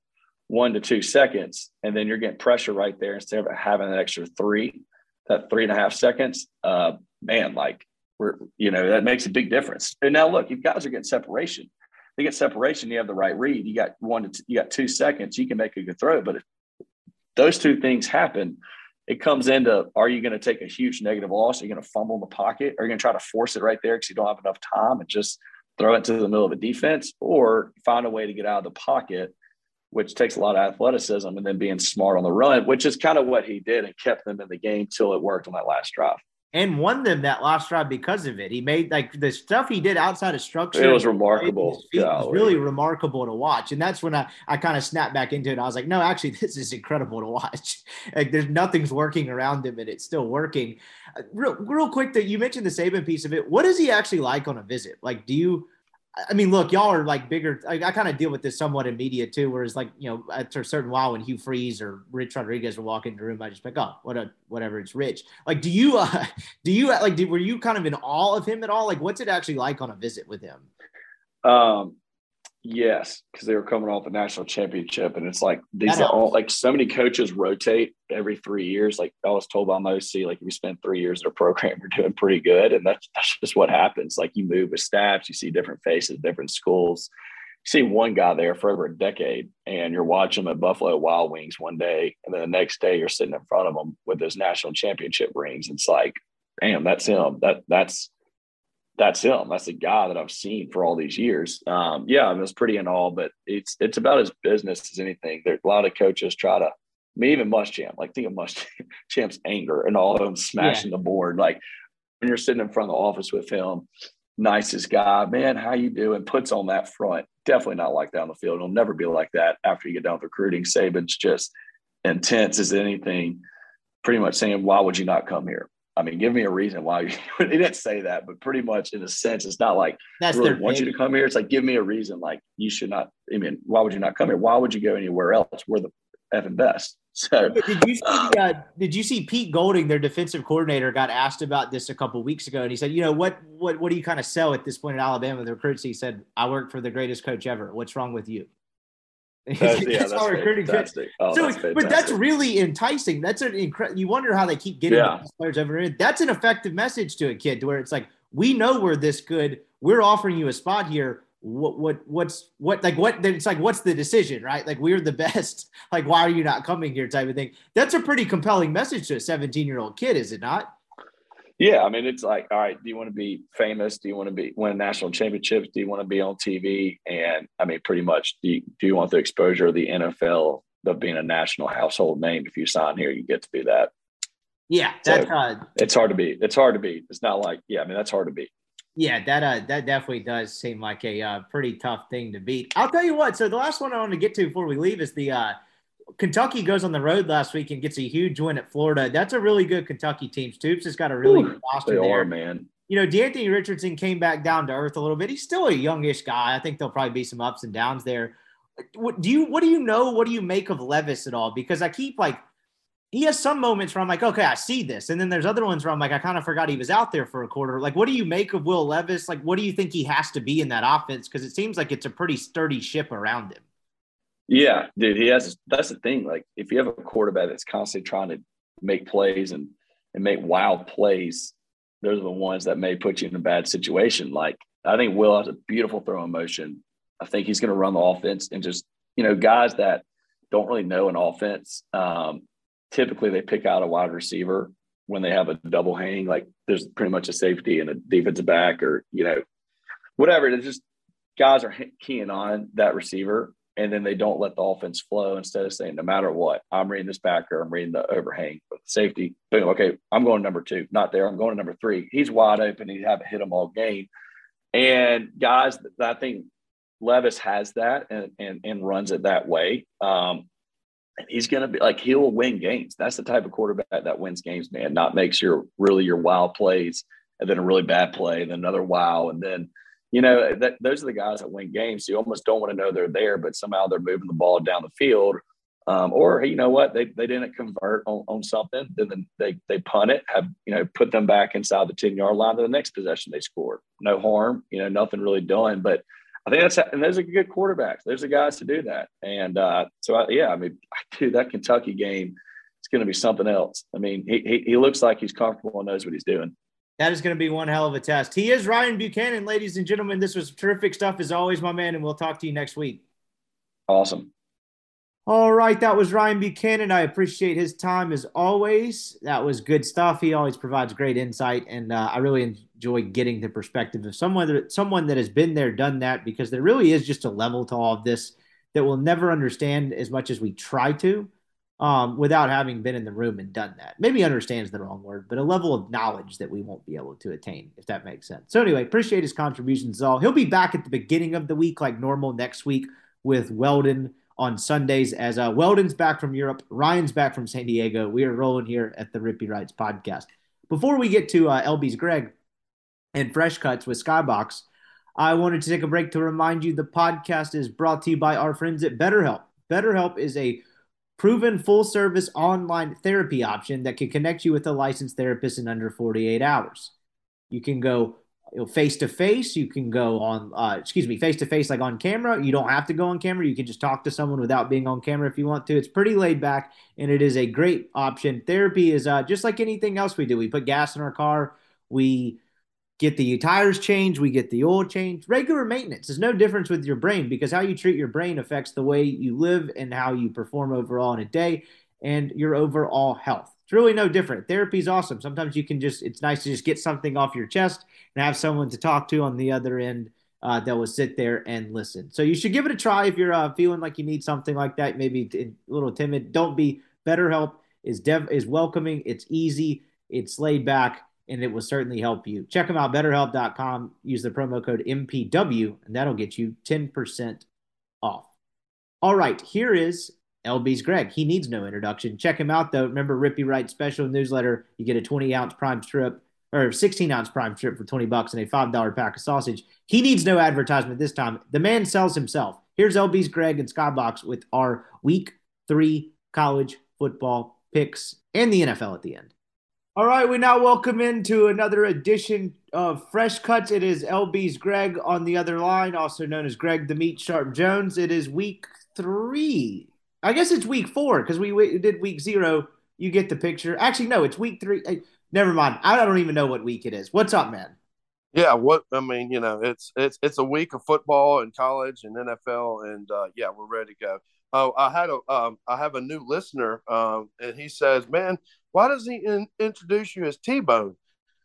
one to two seconds, and then you're getting pressure right there instead of having an extra three, that three and a half seconds. Uh, man, like we're you know that makes a big difference. And now look, you guys are getting separation. They get separation. You have the right read. You got one to you got two seconds. You can make a good throw, but if those two things happen, it comes into are you going to take a huge negative loss? Are you going to fumble in the pocket? Are you going to try to force it right there because you don't have enough time and just throw it to the middle of a defense, or find a way to get out of the pocket? Which takes a lot of athleticism and then being smart on the run, which is kind of what he did and kept them in the game till it worked on that last drive. And won them that last drive because of it. He made like the stuff he did outside of structure. It was remarkable. It was really remarkable to watch. And that's when I, I kind of snapped back into it. I was like, no, actually, *laughs* this is incredible to watch. *laughs* like there's nothing's working around him and it's still working. Uh, real, real quick that you mentioned the Saban piece of it. What is he actually like on a visit? Like, do you I mean, look, y'all are like bigger. I, I kind of deal with this somewhat in media too, whereas like you know, after a certain while when Hugh Freeze or Rich Rodriguez will walk into the room, I just like, oh, what a whatever, it's Rich. Like, do you, *laughs* uh, do you like, were you kind of in awe of him at all? Like, what's it actually like on a visit with him? Um, Yes, because they were coming off the national championship, and it's like these are all like so many coaches rotate every three years. Like I was told by my OC, like if you spend three years in a program, *laughs* you're doing pretty good, and that's that's just what happens. Like you move with staffs, you see different faces, different schools. You see one guy there for over a decade, and you're watching him at Buffalo Wild Wings one day, and then the next day you're sitting in front of him with those national championship rings. It's like, damn, that's him. That that's that's him. That's the guy that I've seen for all these years. Um, yeah, I mean, it's pretty in all, but it's it's about as business as anything. There a lot of coaches try to, I mean, even Muschamp, like think of Muschamp's *laughs* anger and all of them smashing yeah. the board. Like when you're sitting in front of the office with him, nicest guy, man, how you doing? Puts on that front. Definitely not like that on the field. It'll never be like that after you get done with recruiting. Saban's just intense as anything, pretty much saying, why would you not come here? I mean, give me a reason why you, *laughs* he didn't say that, but pretty much in a sense, it's not like That's really want you to come here. It's like, give me a reason. Like you should not, I mean, why would you not come here? Why would you go anywhere else? We're the effing best. *laughs* So did you see, uh, did you see Pete Golding, their defensive coordinator got asked about this a couple weeks ago. And he said, you know, what, what, what do you kind of sell at this point in Alabama? The recruits, he said, I work for the greatest coach ever. What's wrong with you? That's, yeah, that's, recruiting oh, so, that's but that's really enticing. That's an incredible. You wonder how they keep getting yeah. players over in. That's an effective message to a kid, to where it's like, we know we're this good. We're offering you a spot here. What what what's what like what it's like what's the decision, right? Like we're the *laughs* best. Like why are you not coming here type of thing. That's a pretty compelling message to a 17-year-old kid, is it not? Yeah, I mean, it's like, all right, do you want to be famous? Do you want to be win national championships? Do you want to be on TV? And I mean, pretty much, do you, do you want the exposure of the NFL of being a national household name? If you sign here, you get to be that. Yeah, that's So, uh, It's hard to beat. It's hard to be. It's not like, yeah, I mean, that's hard to be. yeah, that uh, that definitely does seem like a uh, pretty tough thing to beat. I'll tell you what. So the last one I want to get to before we leave is the uh, Kentucky goes on the road last week and gets a huge win at Florida. That's a really good Kentucky team. Stoops has got a really Ooh, good roster They there. are, man. you know, D'Anthony Richardson came back down to earth a little bit. He's still a youngish guy. I think there'll probably be some ups and downs there. What do you what do you know? What do you make of Levis at all? Because I keep like he has some moments where I'm like, okay, I see this. And then there's other ones where I'm like, I kind of forgot he was out there for a quarter. Like, what do you make of Will Levis? Like, what do you think he has to be in that offense? Because it seems like it's a pretty sturdy ship around him. Yeah, dude, he has. That's the thing. Like, if you have a quarterback that's constantly trying to make plays and and make wild plays, those are the ones that may put you in a bad situation. Like, I think Will has a beautiful throwing motion. I think he's going to run the offense and just you know guys that don't really know an offense. Um, typically, they pick out a wide receiver when they have a double hang. Like, there's pretty much a safety and a defensive back, or you know, whatever. It's just guys are keying on that receiver and then they don't let the offense flow instead of saying, no matter what, I'm reading this backer, I'm reading the overhang with the safety. Boom, okay, I'm going number two, not there. I'm going to number three. He's wide open. He haven't hit him all game. And guys, I think Levis has that and and, and runs it that way. Um, and he's going to be like he'll win games. That's the type of quarterback that wins games, man. Not makes your really your wild plays and then a really bad play, and then another wow, and then you know, that those are the guys that win games. So you almost don't want to know they're there, but somehow they're moving the ball down the field. Um, or you know what, they, they didn't convert on, on something, then they they punt it, have you know put them back inside the ten yard line to the next possession they scored. No harm, you know, nothing really done. But I think that's and those are good quarterbacks. There's the guys to do that. And uh, so I, yeah, I mean, *laughs* dude, that Kentucky game, it's going to be something else. I mean, he, he he looks like he's comfortable and knows what he's doing. That is going to be one hell of a test. He is Ryan Buchanan, ladies and gentlemen. This was terrific stuff as always, my man, and we'll talk to you next week. Awesome. All right, that was Ryan Buchanan. I appreciate his time as always. That was good stuff. He always provides great insight, and uh, I really enjoy getting the perspective of someone that someone that has been there, done that, because there really is just a level to all of this that we'll never understand as much as we try to, um, without having been in the room and done that. Maybe understands the wrong word, but a level of knowledge that we won't be able to attain, if that makes sense. So anyway, appreciate his contributions. All he'll be back at the beginning of the week, like normal, next week with Weldon on Sundays as uh, Weldon's back from Europe, Ryan's back from San Diego. We are rolling here at the Rippee Rights podcast. Before we get to uh, LB's Greg and Fresh Cuts with Skybox, I wanted to take a break to remind you the podcast is brought to you by our friends at BetterHelp. BetterHelp is a proven full service online therapy option that can connect you with a licensed therapist in under 48 hours. You can go face to face. You can go on, uh, excuse me, face to face, like on camera. You don't have to go on camera. You can just talk to someone without being on camera if you want to. It's pretty laid back and it is a great option. Therapy is uh, just like anything else we do. We put gas in our car. We get the tires changed, we get the oil changed. Regular maintenance is no difference with your brain because how you treat your brain affects the way you live and how you perform overall in a day and your overall health. It's really no different. Therapy is awesome. Sometimes you can just, it's nice to just get something off your chest and have someone to talk to on the other end uh, that will sit there and listen. So you should give it a try if you're uh, feeling like you need something like that, maybe a little timid. Don't be. BetterHelp is dev is welcoming. It's easy. It's laid back and it will certainly help you. Check them out, betterhelp.com. Use the promo code MPW, and that'll get you 10% off. All right, here is LB's Greg. He needs no introduction. Check him out, though. Remember, Rippee Wright special newsletter. You get a 20 ounce prime strip or 16 ounce prime strip for 20 bucks and a $5 pack of sausage. He needs no advertisement this time. The man sells himself. Here's LB's Greg and Skybox with our week three college football picks and the NFL at the end. All right, we now welcome into another edition of Fresh Cuts. It is LB's Greg on the other line, also known as Greg the Meat Sharp Jones. It is week three. I guess it's week four because we, did week zero. You get the picture. Actually, no, it's week three. Never mind. I don't even know what week it is. What's up, man? Yeah, what I mean, you know, it's it's it's a week of football and college and NFL, and uh, yeah, we're ready to go. Oh, I had a um, I have a new listener, um, and he says, "Man, why does he in, introduce you as T Bone?"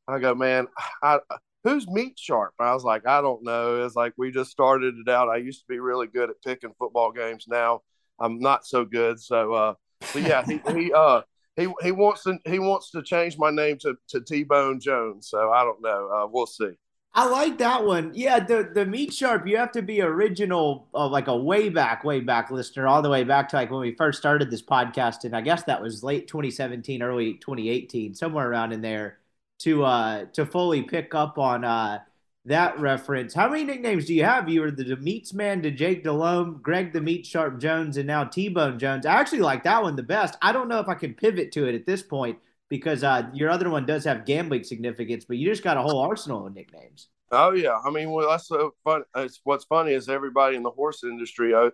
I go, "Man, *sighs* I, who's Meat Sharp?" I was like, "I don't know." It's like we just started it out. I used to be really good at picking football games. Now I'm not so good. So, uh, but yeah, he he *laughs* uh he he wants to he wants to change my name to to T Bone Jones. So I don't know. Uh, we'll see. I like that one. Yeah, the the meat sharp. You have to be original, uh, like a way back, way back listener, all the way back to like when we first started this podcast, and I guess that was late 2017, early 2018, somewhere around in there, to uh to fully pick up on uh that reference. How many nicknames do you have? You were the, the Meats Man to Jake Delhomme, Greg the Meat Sharp Jones, and now T Bone Jones. I actually like that one the best. I don't know if I can pivot to it at this point because uh, your other one does have gambling significance, but you just got a whole arsenal of nicknames. Oh yeah, I mean, well, that's so fun. It's, what's funny is everybody in the horse industry uh,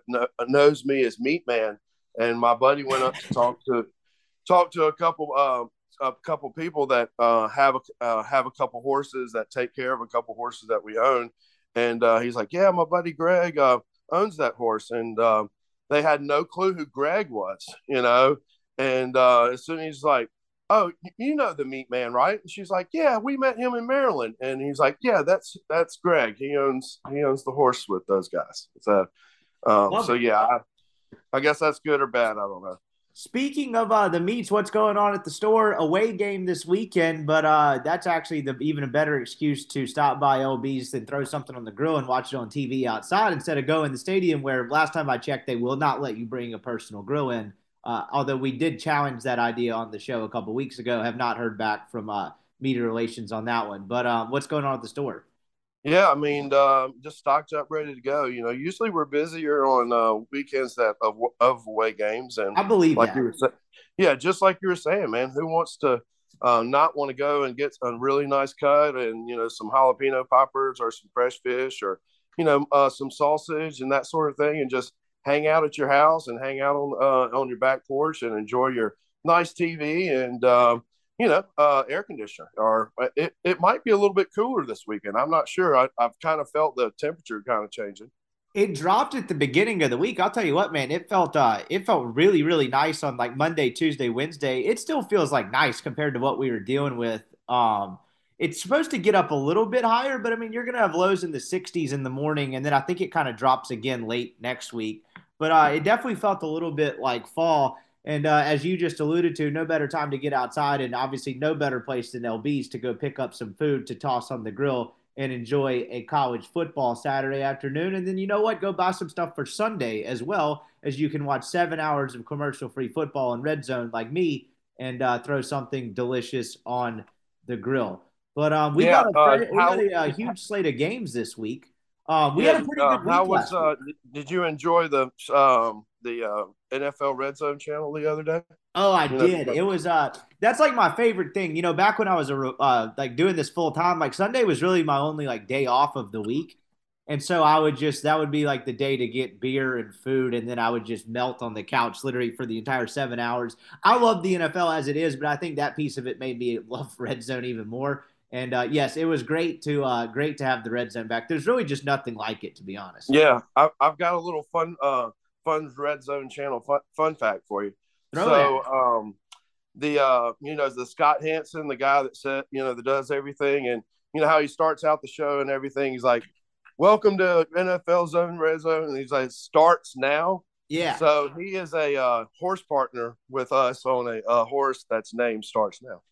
knows me as Meat Man, and my buddy went up to *laughs* talk to talk to a couple uh, a couple people that uh, have a uh, have a couple horses that take care of a couple horses that we own, and uh, he's like, "Yeah, my buddy Greg uh, owns that horse," and uh, they had no clue who Greg was, you know. And uh, as soon as he's like, "Oh, you know the Meat Man, right?" And she's like, "Yeah, we met him in Maryland," and he's like, "Yeah, that's that's Greg. He owns he owns the horse with those guys." So, um, so yeah, I, I guess that's good or bad. I don't know. Speaking of uh, the meats, what's going on at the store? Away game this weekend, but uh, that's actually the even a better excuse to stop by LB's than throw something on the grill and watch it on TV outside instead of going in the stadium. Where last time I checked, they will not let you bring a personal grill in. Uh, although we did challenge that idea on the show a couple weeks ago, have not heard back from uh, media relations on that one. But um, what's going on at the store? Yeah, I mean, uh, just stocked up, ready to go. You know, usually we're busier on uh, weekends that of, of away games, and I believe like that. you were saying, yeah, just like you were saying, man. Who wants to uh, not want to go and get a really nice cut and you know some jalapeno poppers or some fresh fish or you know uh, some sausage and that sort of thing, and just hang out at your house and hang out on uh, on your back porch and enjoy your nice TV and um, you know, uh, air conditioner, or uh, it, it might be a little bit cooler this weekend. I'm not sure. I, I've kind of felt the temperature kind of changing. It dropped at the beginning of the week. I'll tell you what, man, it felt uh it felt really, really nice on like Monday, Tuesday, Wednesday. It still feels like nice compared to what we were dealing with. Um it's supposed to get up a little bit higher, but I mean you're gonna have lows in the 60s in the morning, and then I think it kind of drops again late next week. But uh it definitely felt a little bit like fall. And uh, as you just alluded to, no better time to get outside, and obviously no better place than LB's to go pick up some food to toss on the grill and enjoy a college football Saturday afternoon. And then you know what? Go buy some stuff for Sunday as well, as you can watch seven hours of commercial free football in red zone like me and uh, throw something delicious on the grill. But um, we, Yeah, got a, uh, we how- got a, uh huge slate of games this week. Um, we Yeah, had a pretty uh, good how was? Uh, did you enjoy the um, the uh, NFL Red Zone channel the other day? Oh, I You know, did. It was uh that's like my favorite thing. You know, back when I was a uh like doing this full time, like Sunday was really my only like day off of the week. And so I would just that would be like the day to get beer and food and then I would just melt on the couch literally for the entire 7 hours. I love the NFL as it is, but I think that piece of it made me *laughs* love red zone even more. And uh, yes, it was great to uh, great to have the red zone back. There's really just nothing like it, to be honest. Yeah, I, I've got a little fun uh, fun Red Zone channel fun, fun fact for you. Throw so um, the uh, you know the Scott Hansen, the guy that said you know that does everything, and you know how he starts out the show and everything. He's like, "Welcome to NFL Zone Red Zone," and he's like, "Starts now." Yeah. So he is a uh, horse partner with us on a, a horse that's named Starts Now.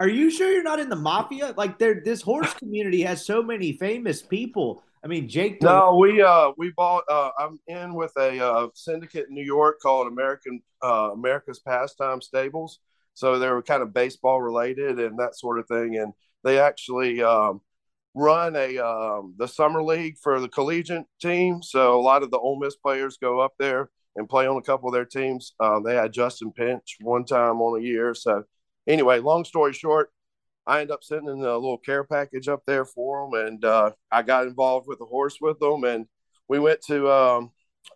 Are you sure you're not in the mafia? Like there this horse community has so many famous people. I mean, Jake No, we uh we bought uh I'm in with a uh, syndicate in New York called American uh America's Pastime Stables. So they were kind of baseball related and that sort of thing. And they actually um run a um the summer league for the collegiate team. So a lot of the Ole Miss players go up there and play on a couple of their teams. Um, they had Justin Pinch one time on a year. So anyway, long story short, I ended up sending in a little care package up there for them, and uh, I got involved with the horse with them, and we went to um,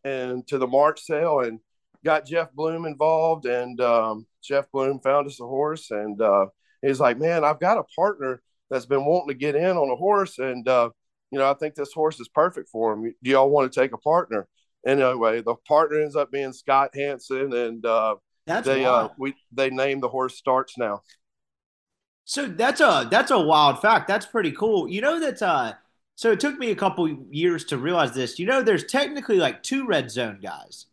and to the March sale and got Jeff Bloom involved, and um, Jeff Bloom found us a horse, and uh, he's like, "Man, I've got a partner that's been wanting to get in on a horse, and uh, you know, I think this horse is perfect for him. Do y'all want to take a partner? Anyway, the partner ends up being Scott Hansen, and uh, That's they uh, we they named the horse Starts now. So that's a that's a wild fact. That's pretty cool. You know that uh so it took me a couple years to realize this. You know there's technically like two red zone guys.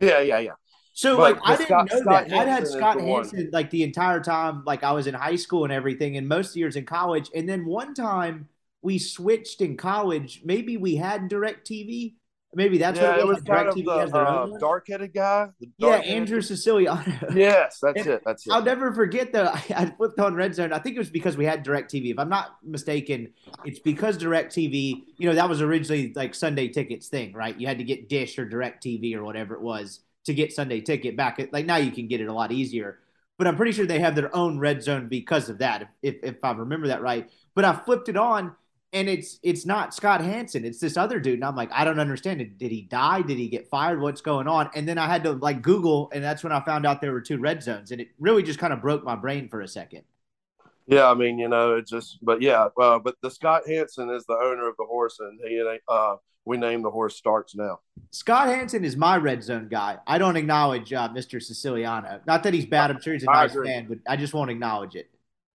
Yeah, yeah, yeah. So But- like I didn't Scott- know Scott that. I'd had Scott one. Hansen like the entire time like I was in high school and everything and most years in college. And then one time we switched in college. Maybe we had direct TV. Maybe that's yeah, what it was kind direct of TV the has their uh, own dark-headed guy. The Yeah, Andrew Siciliano. *laughs* Yes, that's And it. That's it. I'll never forget though. I, *laughs* I flipped on Red Zone. I think it was because we had Direct TV. If I'm not mistaken, it's because Direct TV. You know that was originally like Sunday tickets thing, right? You had to get Dish or Direct TV or whatever it was to get Sunday ticket back. At, like now you can get it a lot easier. But I'm pretty sure they have their own Red Zone because of that, if if I remember that right. But I flipped it on. And it's it's not Scott Hansen, it's this other dude. And I'm like, I don't understand it. Did he die? Did he get fired? What's going on? And then I had to like Google, and that's when I found out there were two red zones, and it really just kind of broke my brain for a second. Yeah, I mean, you know, it just, but yeah, uh, but the Scott Hansen is the owner of the horse, and he, uh, we name the horse Starts now. Scott Hansen is my red zone guy. I don't acknowledge uh, Mr. Siciliano. Not that he's bad. I'm sure he's a I nice agree. man, but I just won't acknowledge it.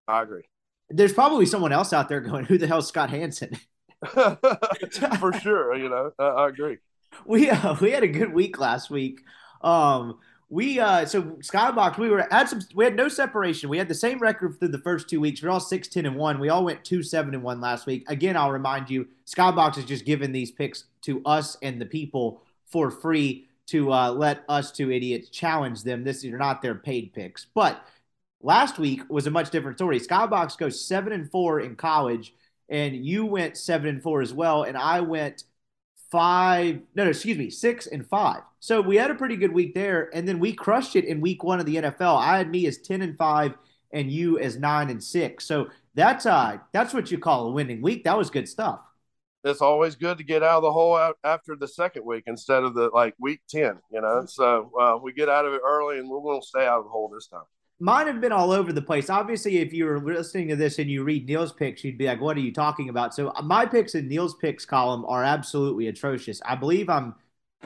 I agree. There's probably someone else out there going, "Who the hell's Scott Hansen?" *laughs* *laughs* For sure, you know, I, I agree. we uh, *laughs* we had a good week last week. Um, we uh, so Skybox we were had some we had no separation. We had the same record through the first two weeks. We're all six ten and one. We all went two seven and one last week. Again, I'll remind you, Skybox is just giving these picks to us and the people for free to uh, let us two idiots challenge them. This are not their paid picks, but last week was a much different story. Skybox goes seven and four in college, and you went seven and four as well, and I went five no no excuse me six and five so we had a pretty good week there and then we crushed it in week one of the nfl i had me as 10 and five and you as nine and six so that's uh that's what you call a winning week that was good stuff It's always good to get out of the hole after the second week instead of the like week 10, you know. So uh, we get out of it early and we're going to stay out of the hole this time. Mine have been all over the place. Obviously if you were listening to this and you read neil's picks you'd be like what are you talking about? So uh, my picks in neil's picks column are absolutely atrocious. I believe i'm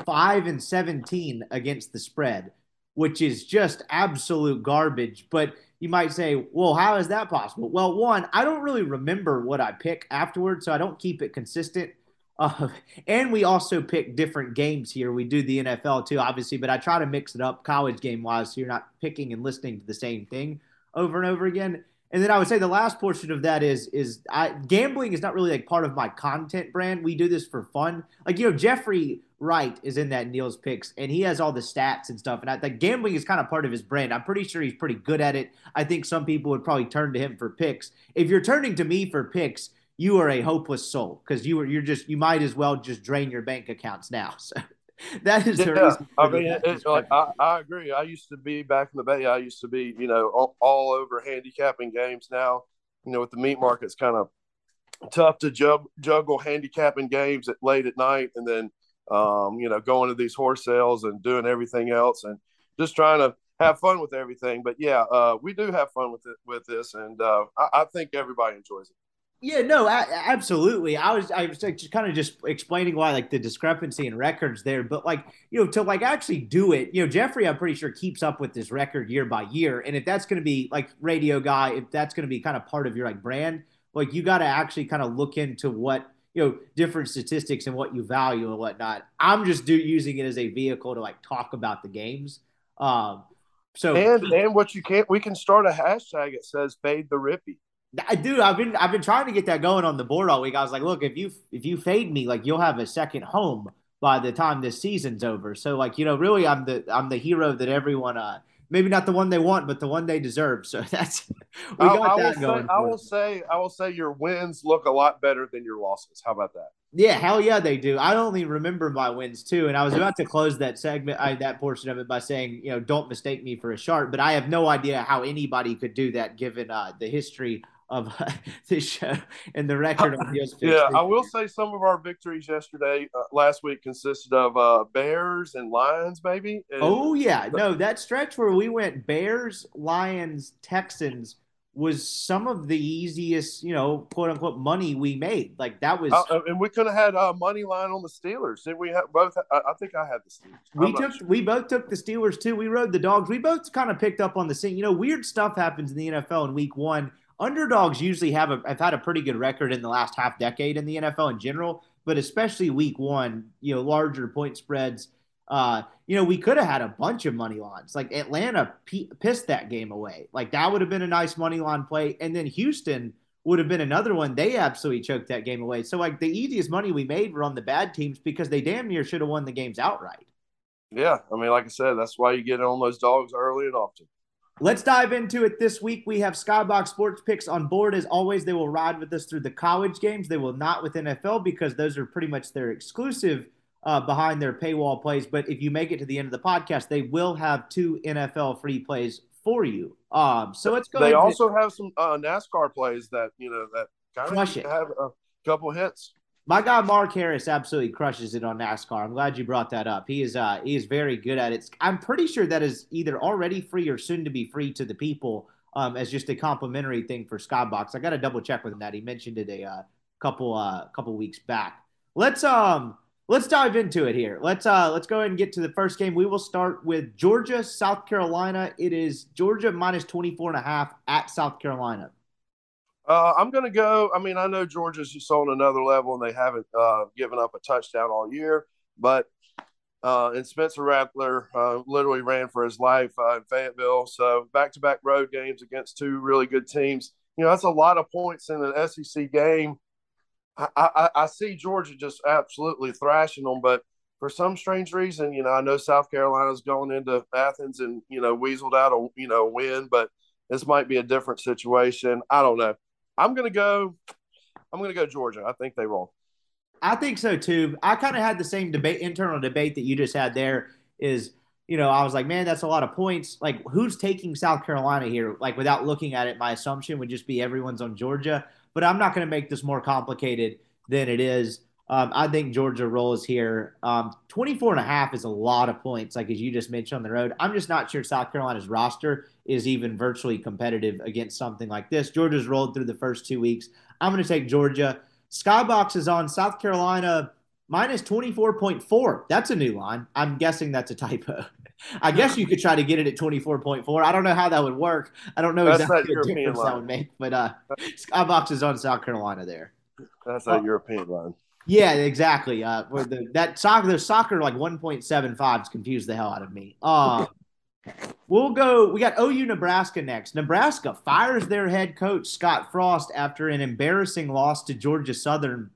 five and 17 against the spread which is just absolute garbage. But you might say well how is that possible? Well one i don't really remember what i pick afterwards so i don't keep it consistent uh, and we also pick different games here. We do the NFL too, obviously, but I try to mix it up college game wise so you're not picking and listening to the same thing over and over again. And then I would say the last portion of that is is I, gambling is not really like part of my content brand. We do this for fun. Like you know, Jeffrey Wright is in that Neil's picks, and he has all the stats and stuff. And I think gambling is kind of part of his brand. I'm pretty sure he's pretty good at it. I think some people would probably turn to him for picks. If you're turning to me for picks, you are a hopeless soul because you are you're just you might as well just drain your bank accounts now. *laughs* So that is the Yeah, reason. I mean, it, bad it's like I, I agree. I used to be back in the Bay. I used to be, you know, all, all over handicapping games. Now, you know, with the meat market, it's kind of tough to jug, juggle handicapping games at late at night, and then, um, you know, going to these horse sales and doing everything else, and just trying to have fun with everything. But yeah, uh, we do have fun with it with this, and uh, I, I think everybody enjoys it. Yeah, no, absolutely. I was I was like, just kind of just explaining why like the discrepancy in records there, but like you know to like actually do it, you know Jeffrey, I'm pretty sure keeps up with this record year by year, and if that's going to be like radio guy, if that's going to be kind of part of your like brand, like you got to actually kind of look into what you know different statistics and what you value and whatnot. I'm just do using it as a vehicle to like talk about the games. Um, so And and what you can't, we can start a hashtag It says "Fade the Rippee." I do. I've been I've been trying to get that going on the board all week. I was like, look, if you if you fade me, like you'll have a second home by the time this season's over. So like you know, really, I'm the I'm the hero that everyone uh maybe not the one they want, but the one they deserve. So *laughs* that's we I, got I will that say, going. I will say, I will say, your wins look a lot better than your losses. How about that? Yeah, hell yeah, they do. I only remember my wins too, and I was about to close that segment, I, that portion of it, by saying, you know, don't mistake me for a shark. But I have no idea how anybody could do that, given uh, the history of *laughs* this show and the record. *laughs* Yeah, I will say some of our victories yesterday, uh, last week, consisted of uh, Bears and Lions, baby. And Oh yeah, no, that stretch where we went Bears, Lions, Texans was some of the easiest, you know, quote unquote money we made. Like that was, uh, and we could have had a money line on the Steelers. Did we have both? I, I think I had the Steelers. we took, sure. we both took the Steelers too. We rode the dogs. We both kind of picked up on the scene. You know, weird stuff happens in the NFL in Week One. Underdogs usually have a have had a pretty good record in the last half decade in the NFL in general, but especially Week One. You know, larger point spreads uh, you know, we could have had a bunch of money lines. Like Atlanta p- pissed that game away. Like that would have been a nice money line play. And then Houston would have been another one. They absolutely choked that game away. So like the easiest money we made were on the bad teams because they damn near should have won the games outright. Yeah, I mean, like I said, that's why you get on those dogs early and often. Let's dive into it this week. We have Skybox Sports Picks on board. As always, they will ride with us through the college games. They will not with NFL because those are pretty much their exclusive uh, behind their paywall plays. But if you make it to the end of the podcast, they will have two NFL free plays for you. Um, so let's go. They also have some uh, NASCAR plays that you know that kind of have a couple hits. My guy Mark Harris absolutely crushes it on NASCAR. I'm glad you brought that up. He is uh, he is very good at it. I'm pretty sure that is either already free or soon to be free to the people um, as just a complimentary thing for Skybox. I got to double check with him that he mentioned it a uh, couple uh, couple weeks back. Let's um let's dive into it here. Let's uh let's go ahead and get to the first game. We will start with Georgia, South Carolina. It is Georgia minus 24 and a half at South Carolina. Uh, I'm going to go. I mean, I know Georgia's just on another level and they haven't uh, given up a touchdown all year, but uh, and Spencer Rattler uh, literally ran for his life uh, in Fayetteville. So back to back road games against two really good teams. You know, that's a lot of points in an SEC game. I, I, I see Georgia just absolutely thrashing them, but for some strange reason, you know, I know South Carolina's going into Athens and you know weaseled out a you know win, but this might be a different situation. I don't know. I'm gonna go. I'm gonna go Georgia. I think they roll. I think so too. I kind of had the same debate, internal debate that you just had. There is, you know, I was like, man, that's a lot of points. Like, who's taking South Carolina here? Like, without looking at it, my assumption would just be everyone's on Georgia but I'm not going to make this more complicated than it is. Um, I think Georgia rolls here. Um, 24 and a half is a lot of points, like as you just mentioned on the road. I'm just not sure South Carolina's roster is even virtually competitive against something like this. Georgia's rolled through the first two weeks. I'm going to take Georgia. Skybox is on South Carolina minus 24.4. That's a new line. I'm guessing that's a typo. *laughs* I guess you could try to get it at 24.4. I don't know how that would work. I don't know That's exactly what difference line. that would make, but uh, Skybox is on South Carolina there. That's a uh, European line. Yeah, exactly. Uh, the that soccer, the soccer like 1.75s confused the hell out of me. Uh, we'll go. We got OU Nebraska next. Nebraska fires their head coach Scott Frost after an embarrassing loss to Georgia Southern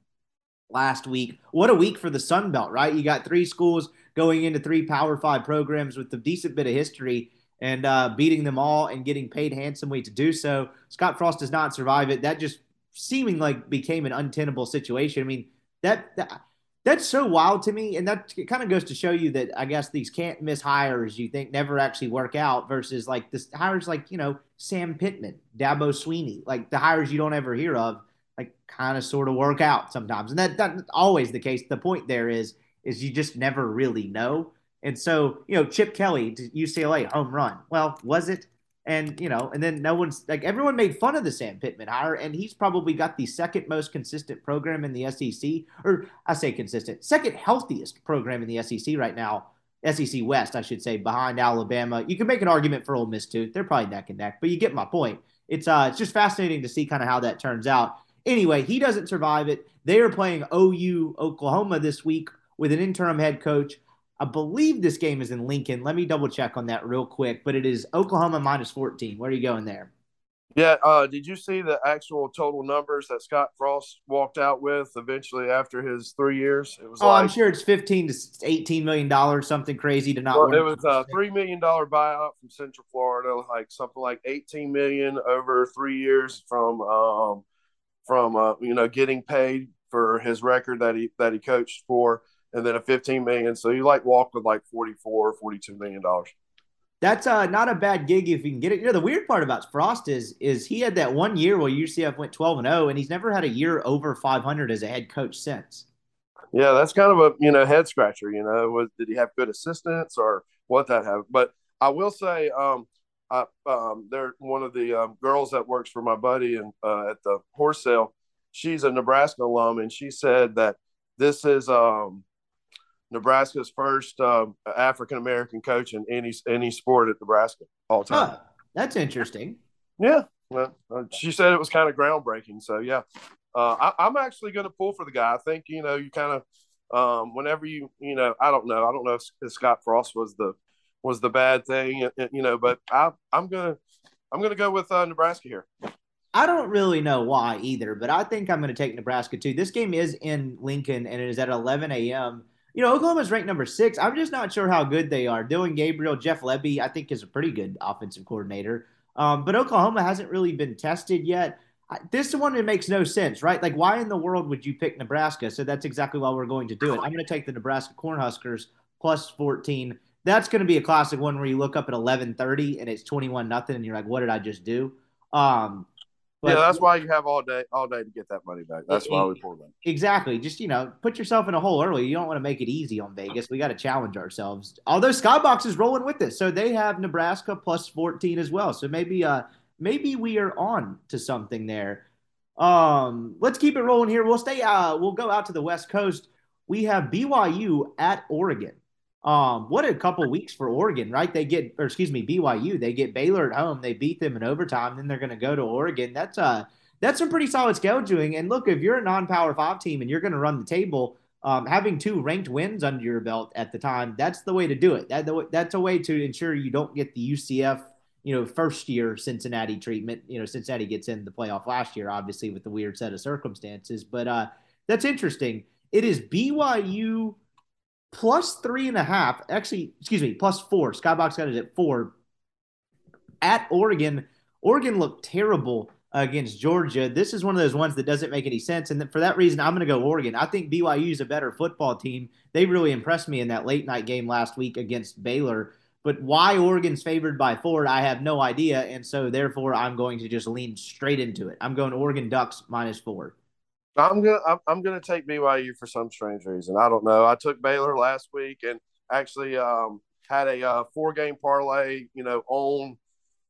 last week. What a week for the Sun Belt, right? You got three schools going into three Power Five programs with a decent bit of history and uh, beating them all and getting paid handsomely to do so. Scott Frost does not survive it. That just seeming like became an untenable situation. I mean, that, that that's so wild to me, and that kind of goes to show you that I guess these can't miss hires you think never actually work out versus like this hires like you know Sam Pittman, Dabo Swinney, like the hires you don't ever hear of, like kind of sort of work out sometimes, and that that's always the case. The point there is is you just never really know. And so, you know, Chip Kelly UCLA home run. Well, was it? And you know, and then no one's like everyone made fun of the Sam Pittman hire, and he's probably got the second most consistent program in the SEC, or I say consistent, second healthiest program in the SEC right now. SEC West, I should say, behind Alabama. You can make an argument for Ole Miss too; they're probably neck and neck, but you get my point. It's uh, it's just fascinating to see kind of how that turns out. Anyway, he doesn't survive it. They are playing OU Oklahoma this week with an interim head coach. I believe this game is in Lincoln. Let me double check on that real quick, but it is Oklahoma minus 14. Where are you going there? Yeah, uh, did you see the actual total numbers that Scott Frost walked out with eventually after his three years? It was. Oh, like, I'm sure it's 15 to 18 million dollars, something crazy to not. Well, it was a three million dollar buyout from Central Florida, like something like 18 million over three years from um, from uh, you know getting paid for his record that he that he coached for and then a 15 million. So you like walk with like 44, 42 million dollars. That's uh, not a bad gig if you can get it. You know, the weird part about Frost is is he had that one year where UCF went 12 and 0, and he's never had a year over 500 as a head coach since. Yeah, that's kind of a you know head scratcher. You know, was did he have good assistants or what that have? But I will say, um, I, um, they're one of the um, girls that works for my buddy and uh, at the horse sale. She's a Nebraska alum, and she said that this is um, Nebraska's first uh, African American coach in any any sport at Nebraska all time. Huh, that's interesting. Yeah, well, uh, she said it was kind of groundbreaking. So yeah, uh, I, am actually going to pull for the guy. I think you know you kind of um, whenever you you know I don't know I don't know if, if Scott Frost was the was the bad thing you know but I I'm gonna I'm gonna go with uh, Nebraska here. I don't really know why either, but I think I'm going to take Nebraska too. This game is in Lincoln and it is at 11 a.m. You know, Oklahoma's ranked number six. I'm just not sure how good they are. Dillon Gabriel, Jeff Lebby, I think is a pretty good offensive coordinator. Um, but Oklahoma hasn't really been tested yet. This one it makes no sense, right? Like, why in the world would you pick Nebraska? So that's exactly why we're going to do it. I'm going to take the Nebraska Cornhuskers plus 14. That's going to be a classic one where you look up at 11:30 and it's 21 nothing, and you're like, "What did I just do?" Um, but, yeah, that's why you have all day, all day to get that money back. That's it, why we pull them. Exactly. Just you know, put yourself in a hole early. You don't want to make it easy on Vegas. We got to challenge ourselves. Although Skybox is rolling with this, so they have Nebraska plus fourteen as well. So maybe, uh, maybe we are on to something there. Um, let's keep it rolling here. We'll stay. Uh, we'll go out to the West Coast. We have BYU at Oregon. Um, what a couple weeks for Oregon, right? They get, or excuse me, BYU. They get Baylor at home. They beat them in overtime. Then they're going to go to Oregon. That's uh that's some pretty solid scheduling. And look, if you're a non-power five team and you're going to run the table, um, having two ranked wins under your belt at the time, that's the way to do it. That that's a way to ensure you don't get the UCF, you know, first year Cincinnati treatment. You know, Cincinnati gets in the playoff last year, obviously with the weird set of circumstances. But uh, that's interesting. It is BYU plus three and a half. Actually, excuse me, plus four. Skybox got it at four. At Oregon, Oregon looked terrible against Georgia. This is one of those ones that doesn't make any sense. And for that reason, I'm going to go Oregon. I think BYU is a better football team. They really impressed me in that late night game last week against Baylor. But why Oregon's favored by four, I have no idea. And so, therefore, I'm going to just lean straight into it. I'm going Oregon Ducks minus four. I'm gonna I'm, I'm gonna take BYU for some strange reason. I don't know. I took Baylor last week and actually um, had a uh, four game parlay, you know, on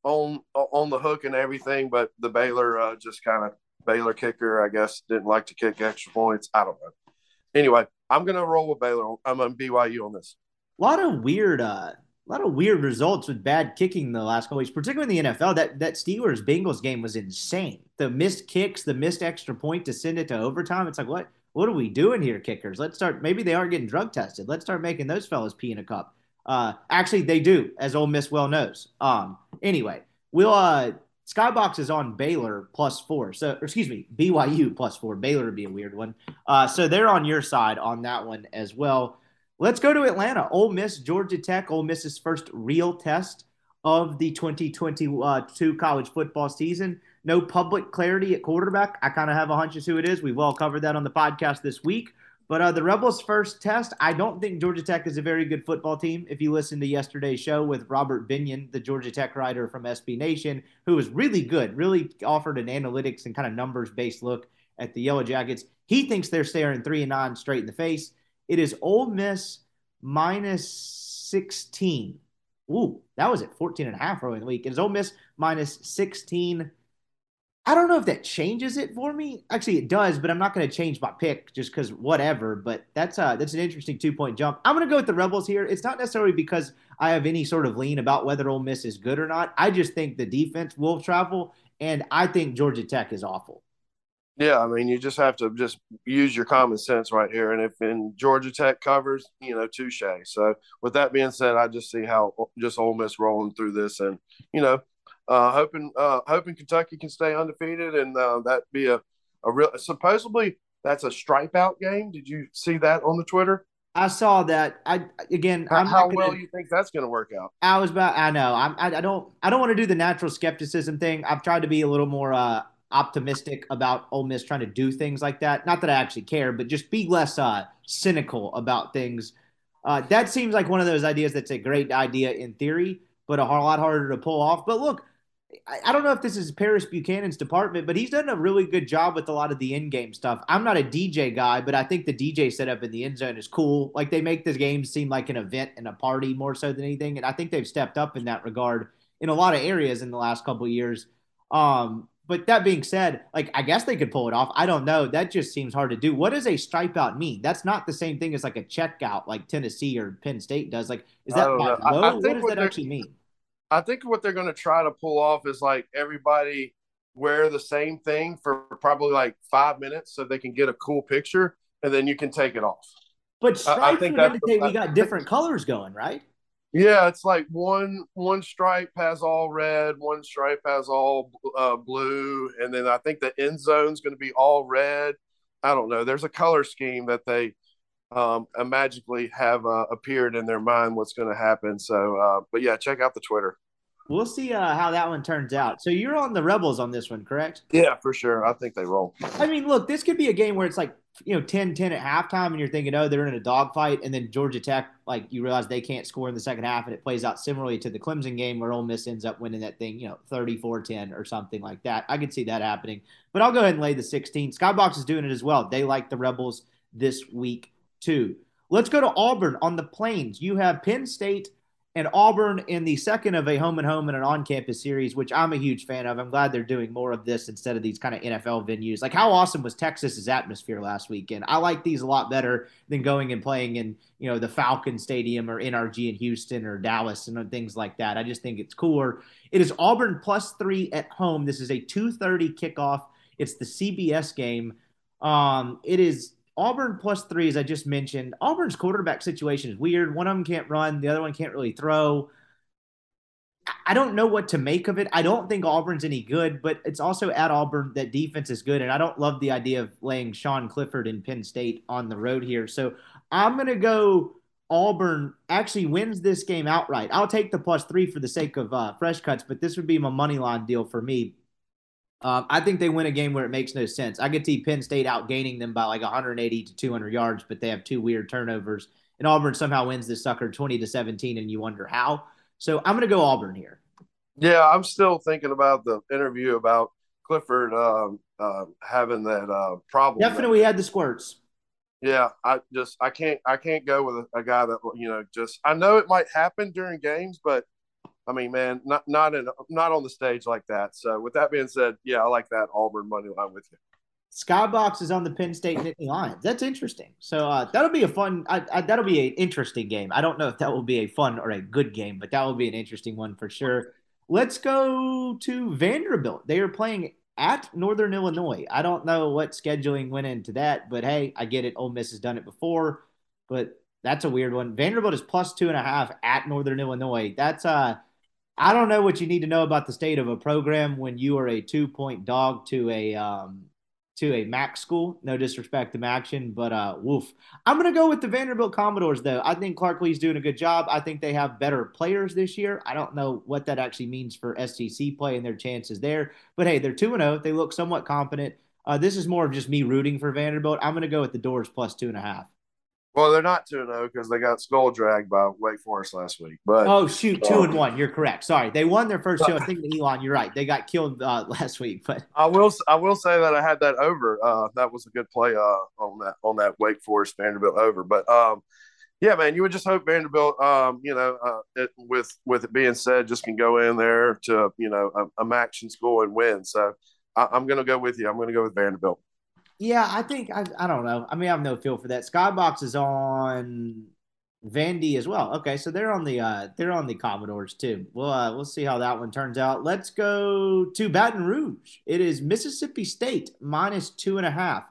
on on the hook and everything, but the Baylor uh, just kind of Baylor kicker, I guess, didn't like to kick extra points. I don't know. Anyway, I'm gonna roll with Baylor. I'm on BYU on this. A lot of weird uh, a lot of weird results with bad kicking the last couple weeks, particularly in the NFL. That that Steelers Bengals game was insane. The missed kicks, the missed extra point to send it to overtime. It's like what what are we doing here, kickers? Let's start. Maybe they aren't getting drug tested. Let's start making those fellas pee in a cup. Uh, actually, they do, as Ole Miss well knows. Um, anyway, we'll uh, Skybox is on Baylor plus four. So, excuse me, BYU plus four. Baylor would be a weird one. Uh, so they're on your side on that one as well. Let's go to Atlanta. Ole Miss, Georgia Tech. Ole Miss's first real test of the 2022 college football season. No public clarity at quarterback. I kind of have a hunch as who it is. We've all covered that on the podcast this week. But uh, the Rebels' first test, I don't think Georgia Tech is a very good football team. If you listen to yesterday's show with Robert Binion, the Georgia Tech writer from SB Nation, who was really good, really offered an analytics and kind of numbers based look at the Yellow Jackets, he thinks they're staring three and nine straight in the face. It is Ole Miss minus 16. Ooh, that was at 14 and a half early in the week. It is Ole Miss minus 16. I don't know if that changes it for me. Actually, it does, but I'm not going to change my pick just because whatever. But that's uh that's an interesting two point jump. I'm going to go with the Rebels here. It's not necessarily because I have any sort of lean about whether Ole Miss is good or not. I just think the defense will travel, and I think Georgia Tech is awful. Yeah, I mean, you just have to just use your common sense right here. And if in Georgia Tech covers, you know, touche. So with that being said, I just see how just Ole Miss rolling through this, and you know, uh, hoping uh, hoping Kentucky can stay undefeated, and uh, that be a a real supposedly that's a stripe out game. Did you see that on the Twitter? I saw that. I again. How, how well you think that's going to work out? I was about. I know. I'm, I, I don't. I don't want to do the natural skepticism thing. I've tried to be a little more uh, optimistic about Ole Miss trying to do things like that. Not that I actually care, but just be less uh, cynical about things. Uh, that seems like one of those ideas that's a great idea in theory, but a lot harder to pull off. But look, I, I don't know if this is Paris Buchanan's department, but he's done a really good job with a lot of the in-game stuff. I'm not a DJ guy, but I think the DJ setup in the end zone is cool. Like they make the game seem like an event and a party more so than anything, and I think they've stepped up in that regard in a lot of areas in the last couple years. Um, but that being said, like I guess they could pull it off. I don't know. That just seems hard to do. What does a stripe out mean? That's not the same thing as like a check out like Tennessee or Penn State does. Like, is that oh, low? I, I what does what that actually mean? I think what they're going to try to pull off is like everybody wear the same thing for probably like five minutes so they can get a cool picture and then you can take it off. But stripes I, I think would indicate we got different colors going, right? Yeah, it's like one one stripe has all red, one stripe has all uh, blue, and then I think the end zone's going to be all red. I don't know. There's a color scheme that they um, magically have uh, appeared in their mind what's going to happen. So, uh, but yeah, check out the Twitter. We'll see uh, how that one turns out. So you're on the Rebels on this one, correct? Yeah, for sure. I think they roll. I mean, look, this could be a game where it's like you know 10-10 at halftime and you're thinking oh they're in a dogfight and then georgia tech like you realize they can't score in the second half and it plays out similarly to the clemson game where Ole miss ends up winning that thing you know 34-10 or something like that i could see that happening but i'll go ahead and lay the 16 skybox is doing it as well they like the rebels this week too let's go to auburn on the plains you have penn state and Auburn in the second of a home and home and an on campus series, which I'm a huge fan of. I'm glad they're doing more of this instead of these kind of NFL venues. Like, how awesome was Texas's atmosphere last weekend? I like these a lot better than going and playing in, you know, the Falcon Stadium or NRG in Houston or Dallas and things like that. I just think it's cooler. It is Auburn plus three at home. This is a 2:30 kickoff. It's the CBS game. Um, it is Auburn plus three, as I just mentioned. Auburn's quarterback situation is weird. One of them can't run, the other one can't really throw. I don't know what to make of it. I don't think Auburn's any good, but it's also at Auburn that defense is good. And I don't love the idea of laying Sean Clifford in Penn State on the road here. So I'm going to go Auburn actually wins this game outright. I'll take the plus three for the sake of uh, fresh cuts, but this would be my money line deal for me. Um, I think they win a game where it makes no sense. I could see Penn State outgaining them by like 180 to 200 yards, but they have two weird turnovers, and Auburn somehow wins this sucker 20 to 17, and you wonder how. So I'm going to go Auburn here. Yeah, I'm still thinking about the interview about Clifford um, uh, having that uh, problem. Definitely had the squirts. Yeah, I just I can't I can't go with a, a guy that you know just I know it might happen during games, but I mean, man, not not in not on the stage like that. So with that being said, yeah, I like that Auburn money line with you. Skybox is on the Penn State Nittany Lions. That's interesting. So uh, that'll be a fun. I, I, that'll be an interesting game. I don't know if that will be a fun or a good game, but that will be an interesting one for sure. Let's go to Vanderbilt. They are playing at Northern Illinois. I don't know what scheduling went into that, but hey, I get it. Ole Miss has done it before, but that's a weird one. Vanderbilt is plus two and a half at Northern Illinois. That's uh I don't know what you need to know about the state of a program when you are a two point dog to a um, to a MAC school. No disrespect to MACtion, but uh, woof. I'm gonna go with the Vanderbilt Commodores though. I think Clark Lea's doing a good job. I think they have better players this year. I don't know what that actually means for SEC play and their chances there, but hey, they're two and zero. Oh. They look somewhat competent. Uh, this is more of just me rooting for Vanderbilt. I'm gonna go with the Dores plus two and a half. Well, they're not two and zero because they got skull dragged by Wake Forest last week. But oh shoot, two um, and one. You're correct. Sorry, they won their first two. I *laughs* think Elon, you're right. They got killed uh, *laughs* last week. But I will I will say that I had that over. Uh, that was a good play uh, on that on that Wake Forest Vanderbilt over. But um, yeah, man, you would just hope Vanderbilt, um, you know, uh, it, with with it being said, just can go in there to you know a, a MACtion school and win. So I, I'm going to go with you. I'm going to go with Vanderbilt. Yeah, I think I, I don't know. I mean, I have no feel for that. Skybox is on Vandy as well. Okay, so they're on the uh they're on the Commodores too. We'll uh, we'll see how that one turns out. Let's go to Baton Rouge. It is Mississippi State minus two and a half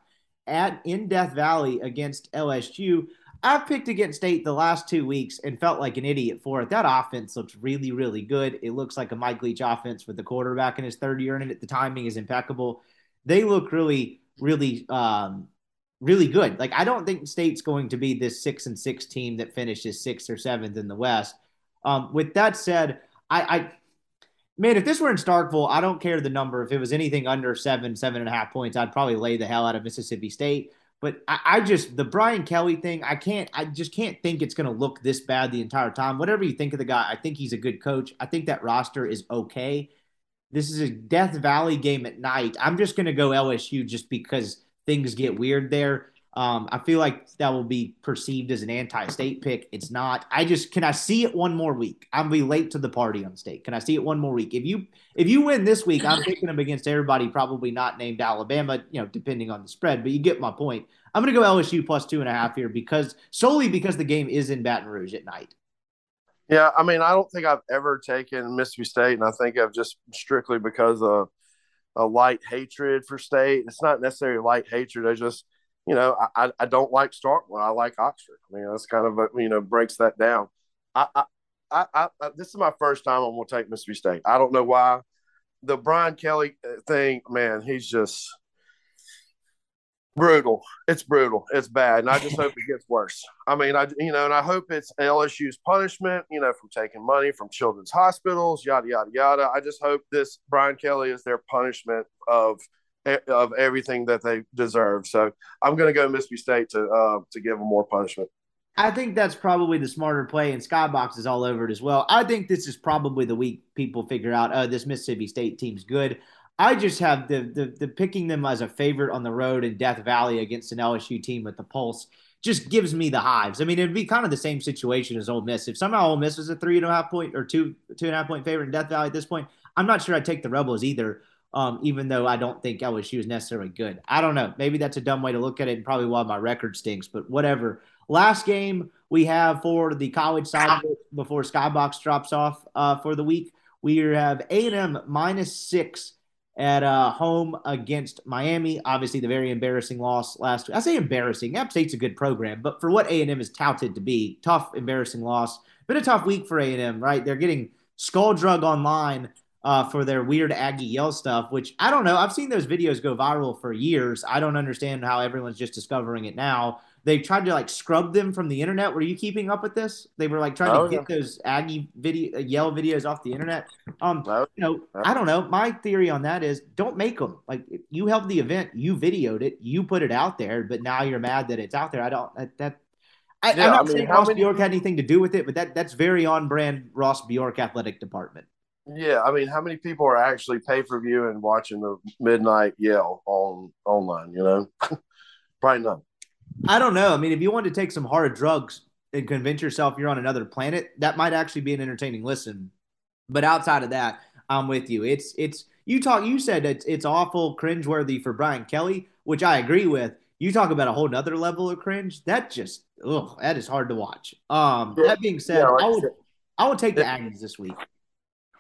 at in Death Valley against LSU. I've picked against State the last two weeks and felt like an idiot for it. That offense looks really, really good. It looks like a Mike Leach offense with the quarterback in his third year in it. The timing is impeccable. They look really really um, really good. Like I don't think State's going to be this six and six team that finishes sixth or seventh in the West. Um, with that said, I, I man, if this were in Starkville, I don't care the number. If it was anything under seven, seven and a half points, I'd probably lay the hell out of Mississippi State. But I, I just the Brian Kelly thing, I can't, I just can't think it's going to look this bad the entire time. Whatever you think of the guy, I think he's a good coach. I think that roster is okay. This is a Death Valley game at night. I'm just going to go LSU just because things get weird there. Um, I feel like that will be perceived as an anti-state pick. It's not. I just can I see it one more week. I'm be late to the party on state. Can I see it one more week? If you if you win this week, I'm picking them against everybody probably not named Alabama. You know, depending on the spread, but you get my point. I'm going to go LSU plus two and a half here because solely because the game is in Baton Rouge at night. Yeah, I mean, I don't think I've ever taken Mississippi State, and I think I've just strictly because of a light hatred for state. It's not necessarily light hatred. I just you know, I, I don't like Starkville. I like Oxford. I mean, that's kind of a, you know breaks that down. I, I, I, I, this is my first time I'm to take Mississippi State. I don't know why. The Brian Kelly uh, thing, man, he's just brutal. It's brutal. It's bad, and I just hope it gets worse. I mean, I you know, and I hope it's LSU's punishment, you know, from taking money from children's hospitals, yada yada yada. I just hope this Brian Kelly is their punishment of of everything that they deserve. So I'm going to go Mississippi State to uh, to give them more punishment. I think that's probably the smarter play, and Skybox is all over it as well. I think this is probably the week people figure out, oh, this Mississippi State team's good. I just have the, the the picking them as a favorite on the road in Death Valley against an LSU team with the pulse just gives me the hives. I mean, it'd be kind of the same situation as Ole Miss. If somehow Ole Miss was a three and a half point or two two and a half point favorite in Death Valley at this point, I'm not sure I'd take the Rebels either um, even though I don't think LSU is necessarily good. I don't know. Maybe that's a dumb way to look at it and probably why my record stinks, but whatever. Last game we have for the college side before Skybox drops off uh, for the week. We have A&M minus six at uh, home against Miami. Obviously, the very embarrassing loss last week. I say embarrassing. App State's a good program, but for what A&M is touted to be, tough, embarrassing loss. Been a tough week for A&M, right? They're getting skull drug online uh, for their weird Aggie yell stuff, which I don't know. I've seen those videos go viral for years. I don't understand how everyone's just discovering it now. They tried to like scrub them from the internet. Were you keeping up with this? They were like trying oh, to get yeah. those Aggie video uh, yell videos off the internet. Um, oh, you know, I don't know. My theory on that is don't make them. Like you held the event, you videoed it, you put it out there, but now you're mad that it's out there. I don't that. that I, am not I mean, saying Ross many... Bjork had anything to do with it, but that that's very on brand Ross Bjork athletic department. Yeah, I mean, how many people are actually pay per view and watching the midnight yell on online? You know, *laughs* probably none. I don't know. I mean, if you want to take some hard drugs and convince yourself you're on another planet, that might actually be an entertaining listen. But outside of that, I'm with you. It's it's you talk. You said it's it's awful, cringeworthy for Brian Kelly, which I agree with. You talk about a whole nother level of cringe. That just ugh, that is hard to watch. Um, that being said, yeah, like I would I would take the Aggies this week.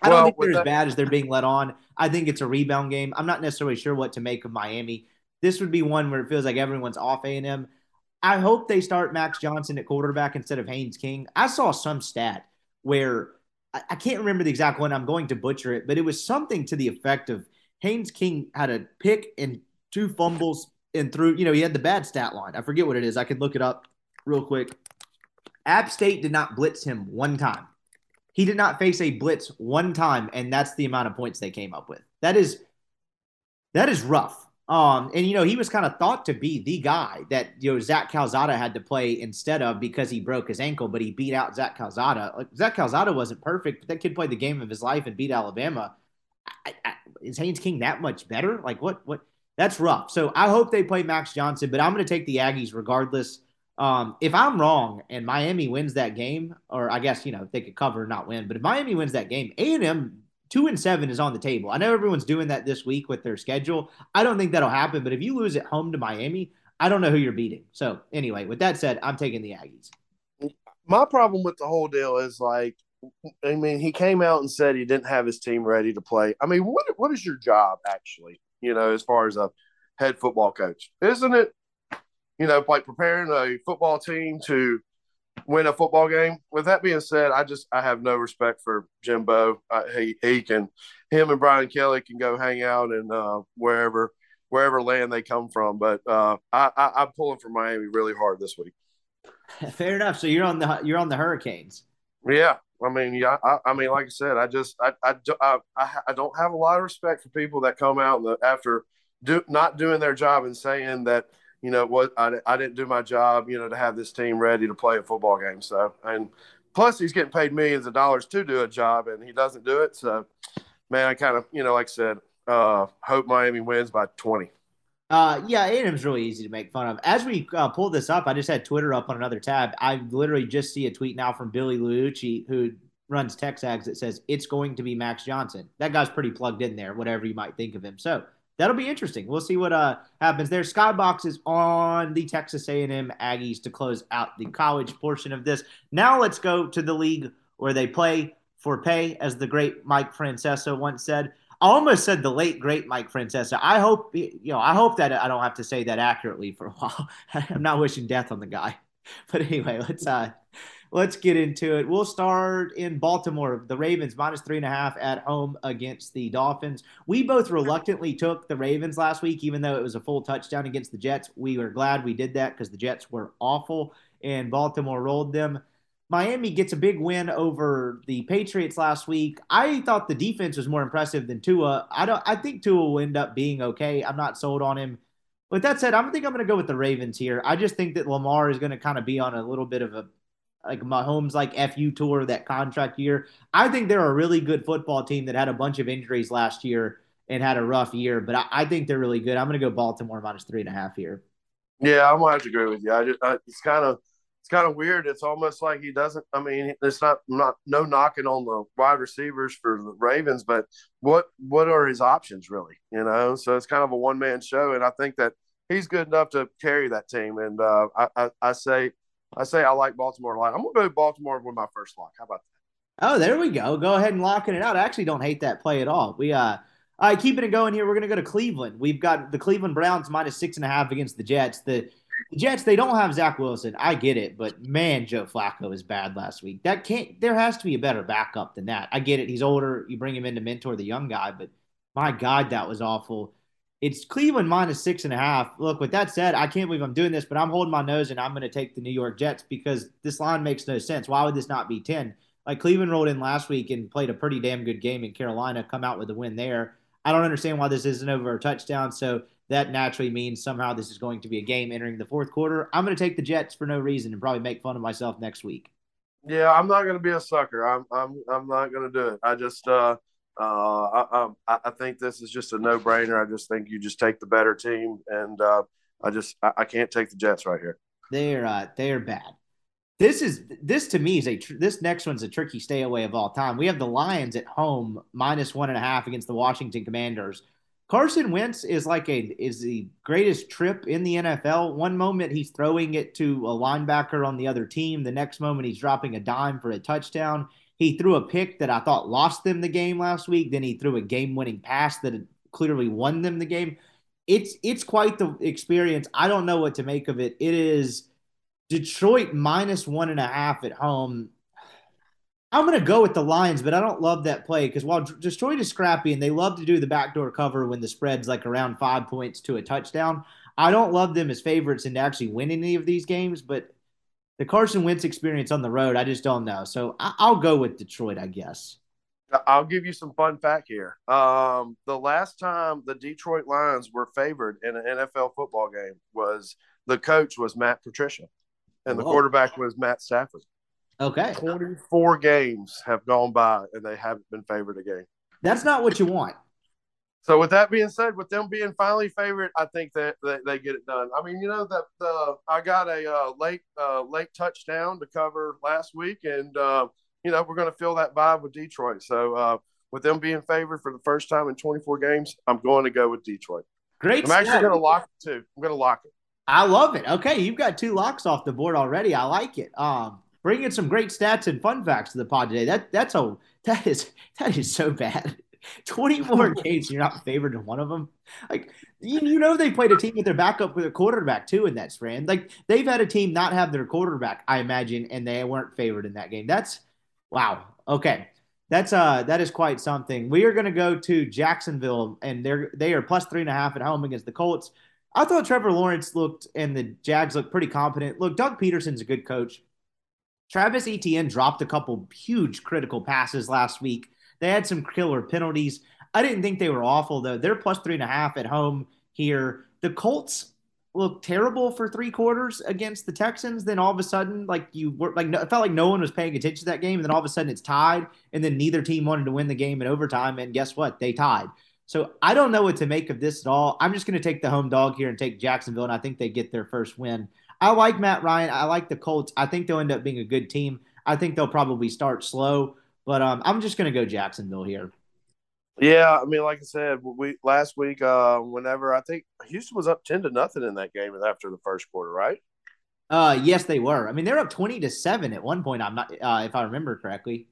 I don't think they're that- as bad as they're being let on. I think it's a rebound game. I'm not necessarily sure what to make of Miami. This would be one where it feels like everyone's off A&M. I hope they start Max Johnson at quarterback instead of Haynes King. I saw some stat where I, I can't remember the exact one. I'm going to butcher it, but it was something to the effect of Haynes King had a pick and two fumbles and threw, you know, he had the bad stat line. I forget what it is. I could look it up real quick. App State did not blitz him one time. He did not face a blitz one time, and that's the amount of points they came up with. That is that is rough. Um, and you know, he was kind of thought to be the guy that you know Zach Calzada had to play instead of because he broke his ankle, but he beat out Zach Calzada. Like Zach Calzada wasn't perfect, but that kid played the game of his life and beat Alabama. I, I, is Haynes King that much better? Like what? What? That's rough. So I hope they play Max Johnson, but I'm going to take the Aggies regardless. Um, if I'm wrong and Miami wins that game, or I guess you know they could cover not win, but if Miami wins that game, A and M two and seven is on the table. I know everyone's doing that this week with their schedule. I don't think that'll happen, but if you lose at home to Miami, I don't know who you're beating. So anyway, with that said, I'm taking the Aggies. My problem with the whole deal is like, I mean, he came out and said he didn't have his team ready to play. I mean, what what is your job actually? You know, as far as a head football coach, isn't it you know, like preparing a football team to win a football game. With that being said, I just I have no respect for Jimbo. Uh, he he can him and Brian Kelly can go hang out and uh, wherever wherever land they come from. But uh, I, I am pulling for Miami really hard this week. *laughs* Fair enough. So you're on the you're on the Hurricanes. Yeah, I mean, yeah, I, I mean, like I said, I just I, I I I don't have a lot of respect for people that come out after do not doing their job and saying that you know what I, I didn't do my job you know to have this team ready to play a football game so and plus he's getting paid millions of dollars to do a job and he doesn't do it so man i kind of you know like i said uh hope miami wins by 20 Uh, yeah, A&M's really easy to make fun of. As we uh, pull this up, I just had Twitter up on another tab. I literally just see a tweet now from Billy Liucci, who runs Texags, that says it's going to be Max Johnson. That guy's pretty plugged in there, whatever you might think of him. So that'll be interesting. We'll see what uh happens there. Skybox is on the Texas A&M Aggies to close out the college portion of this. Now let's go to the league where they play for pay, as the great Mike Francesa once said. I almost said the late great Mike Francesa. I hope you know. I hope that I don't have to say that accurately for a while. *laughs* I'm not wishing death on the guy. *laughs* But anyway, let's uh let's get into it. We'll start in Baltimore. The Ravens minus three and a half at home against the Dolphins. We both reluctantly took the Ravens last week, even though it was a full touchdown against the Jets. We were glad we did that because the Jets were awful and Baltimore rolled them. Miami gets a big win over the Patriots last week. I thought the defense was more impressive than Tua. I don't. I think Tua will end up being okay. I'm not sold on him. But that said, I think I'm going to go with the Ravens here. I just think that Lamar is going to kind of be on a little bit of a like Mahomes like FU tour that contract year. I think they're a really good football team that had a bunch of injuries last year and had a rough year. But I, I think they're really good. I'm going to go Baltimore minus three and a half here. Yeah, I'm going to have to agree with you. I just, I, it's kind of it's kind of weird. It's almost like he doesn't. I mean, it's not not no knocking on the wide receivers for the Ravens, but what what are his options really? You know, so it's kind of a one man show, and I think that he's good enough to carry that team. And uh, I, I, I say I say I like Baltimore a lot. I'm gonna go Baltimore with my first lock. How about that? Oh, there we go. Go ahead and locking it out. I actually don't hate that play at all. We uh right, keeping it going here. We're to go to Cleveland. We've got the Cleveland Browns minus six and a half against the Jets. The the Jets, they don't have Zach Wilson. I get it, but man, Joe Flacco is bad last week. That can't. There has to be a better backup than that. I get it. He's older. You bring him in to mentor the young guy, but my God, that was awful. It's Cleveland minus six and a half. Look, with that said, I can't believe I'm doing this, but I'm holding my nose and I'm going to take the New York Jets because this line makes no sense. Why would this not be 10? Like Cleveland rolled in last week and played a pretty damn good game in Carolina, come out with a win there. I don't understand why this isn't over a touchdown. So that naturally means somehow this is going to be a game entering the fourth quarter. I'm going to take the Jets for no reason and probably make fun of myself next week. Yeah, I'm not going to be a sucker. I'm I'm I'm not going to do it. I just uh uh I, I think this is just a no brainer. I just think you just take the better team, and uh, I just I, I can't take the Jets right here. They're uh, they're bad. This is this to me is a tr- this next one's a tricky stay away of all time. We have the Lions at home minus one and a half against the Washington Commanders. Carson Wentz is like a is the greatest trip in the NFL. One moment he's throwing it to a linebacker on the other team, the next moment he's dropping a dime for a touchdown. He threw a pick that I thought lost them the game last week. Then he threw a game-winning pass that clearly won them the game. It's it's quite the experience. I don't know what to make of it. It is Detroit minus one and a half at home. I'm going to go with the Lions, but I don't love that play because while Detroit is scrappy and they love to do the backdoor cover when the spread's like around five points to a touchdown, I don't love them as favorites into actually win any of these games. But the Carson Wentz experience on the road, I just don't know. So I- will go with Detroit, I guess. I'll give you some fun fact here. Um, the last time the Detroit Lions were favored in an NFL football game was the coach was Matt Patricia, and the Whoa. quarterback was Matt Stafford. Okay. 24 games have gone by and they haven't been favored again. That's not what you want. So with that being said, with them being finally favored, I think that, that they get it done. I mean, you know that the I got a uh, late uh, late touchdown to cover last week, and uh, you know we're going to feel that vibe with Detroit. So uh, with them being favored for the first time in 24 games, I'm going to go with Detroit. Great. I'm actually going to lock it too. I'm going to lock it. I love it. Okay, you've got two locks off the board already. I like it. Um, bringing some great stats and fun facts to the pod today. That that's a that is that is so bad. *laughs* *laughs* 24 *laughs* games, you're not favored in one of them. Like you, you know they played a team with their backup with a quarterback too in that strand. Like they've had a team not have their quarterback, I imagine, and they weren't favored in that game. That's wow. Okay. That's uh that is quite something. We are gonna go to Jacksonville and they're they are plus three and a half at home against the Colts. I thought Trevor Lawrence looked and the Jags looked pretty competent. Look, Doug Pederson's a good coach. Travis Etienne dropped a couple huge critical passes last week. They had some killer penalties. I didn't think they were awful though. They're plus three and a half at home here. The Colts looked terrible for three quarters against the Texans. Then all of a sudden, like you were like, it felt like no one was paying attention to that game. And then all of a sudden, it's tied. And then neither team wanted to win the game in overtime. And guess what? They tied. So I don't know what to make of this at all. I'm just going to take the home dog here and take Jacksonville, and I think they get their first win. I like Matt Ryan. I like the Colts. I think they'll end up being a good team. I think they'll probably start slow, but um, I'm just going to go Jacksonville here. Yeah, I mean, like I said, we last week, uh, whenever I think Houston was up ten to nothing in that game after the first quarter, right? Uh, yes, they were. I mean, they're up twenty to seven at one point. I'm not, uh, if I remember correctly.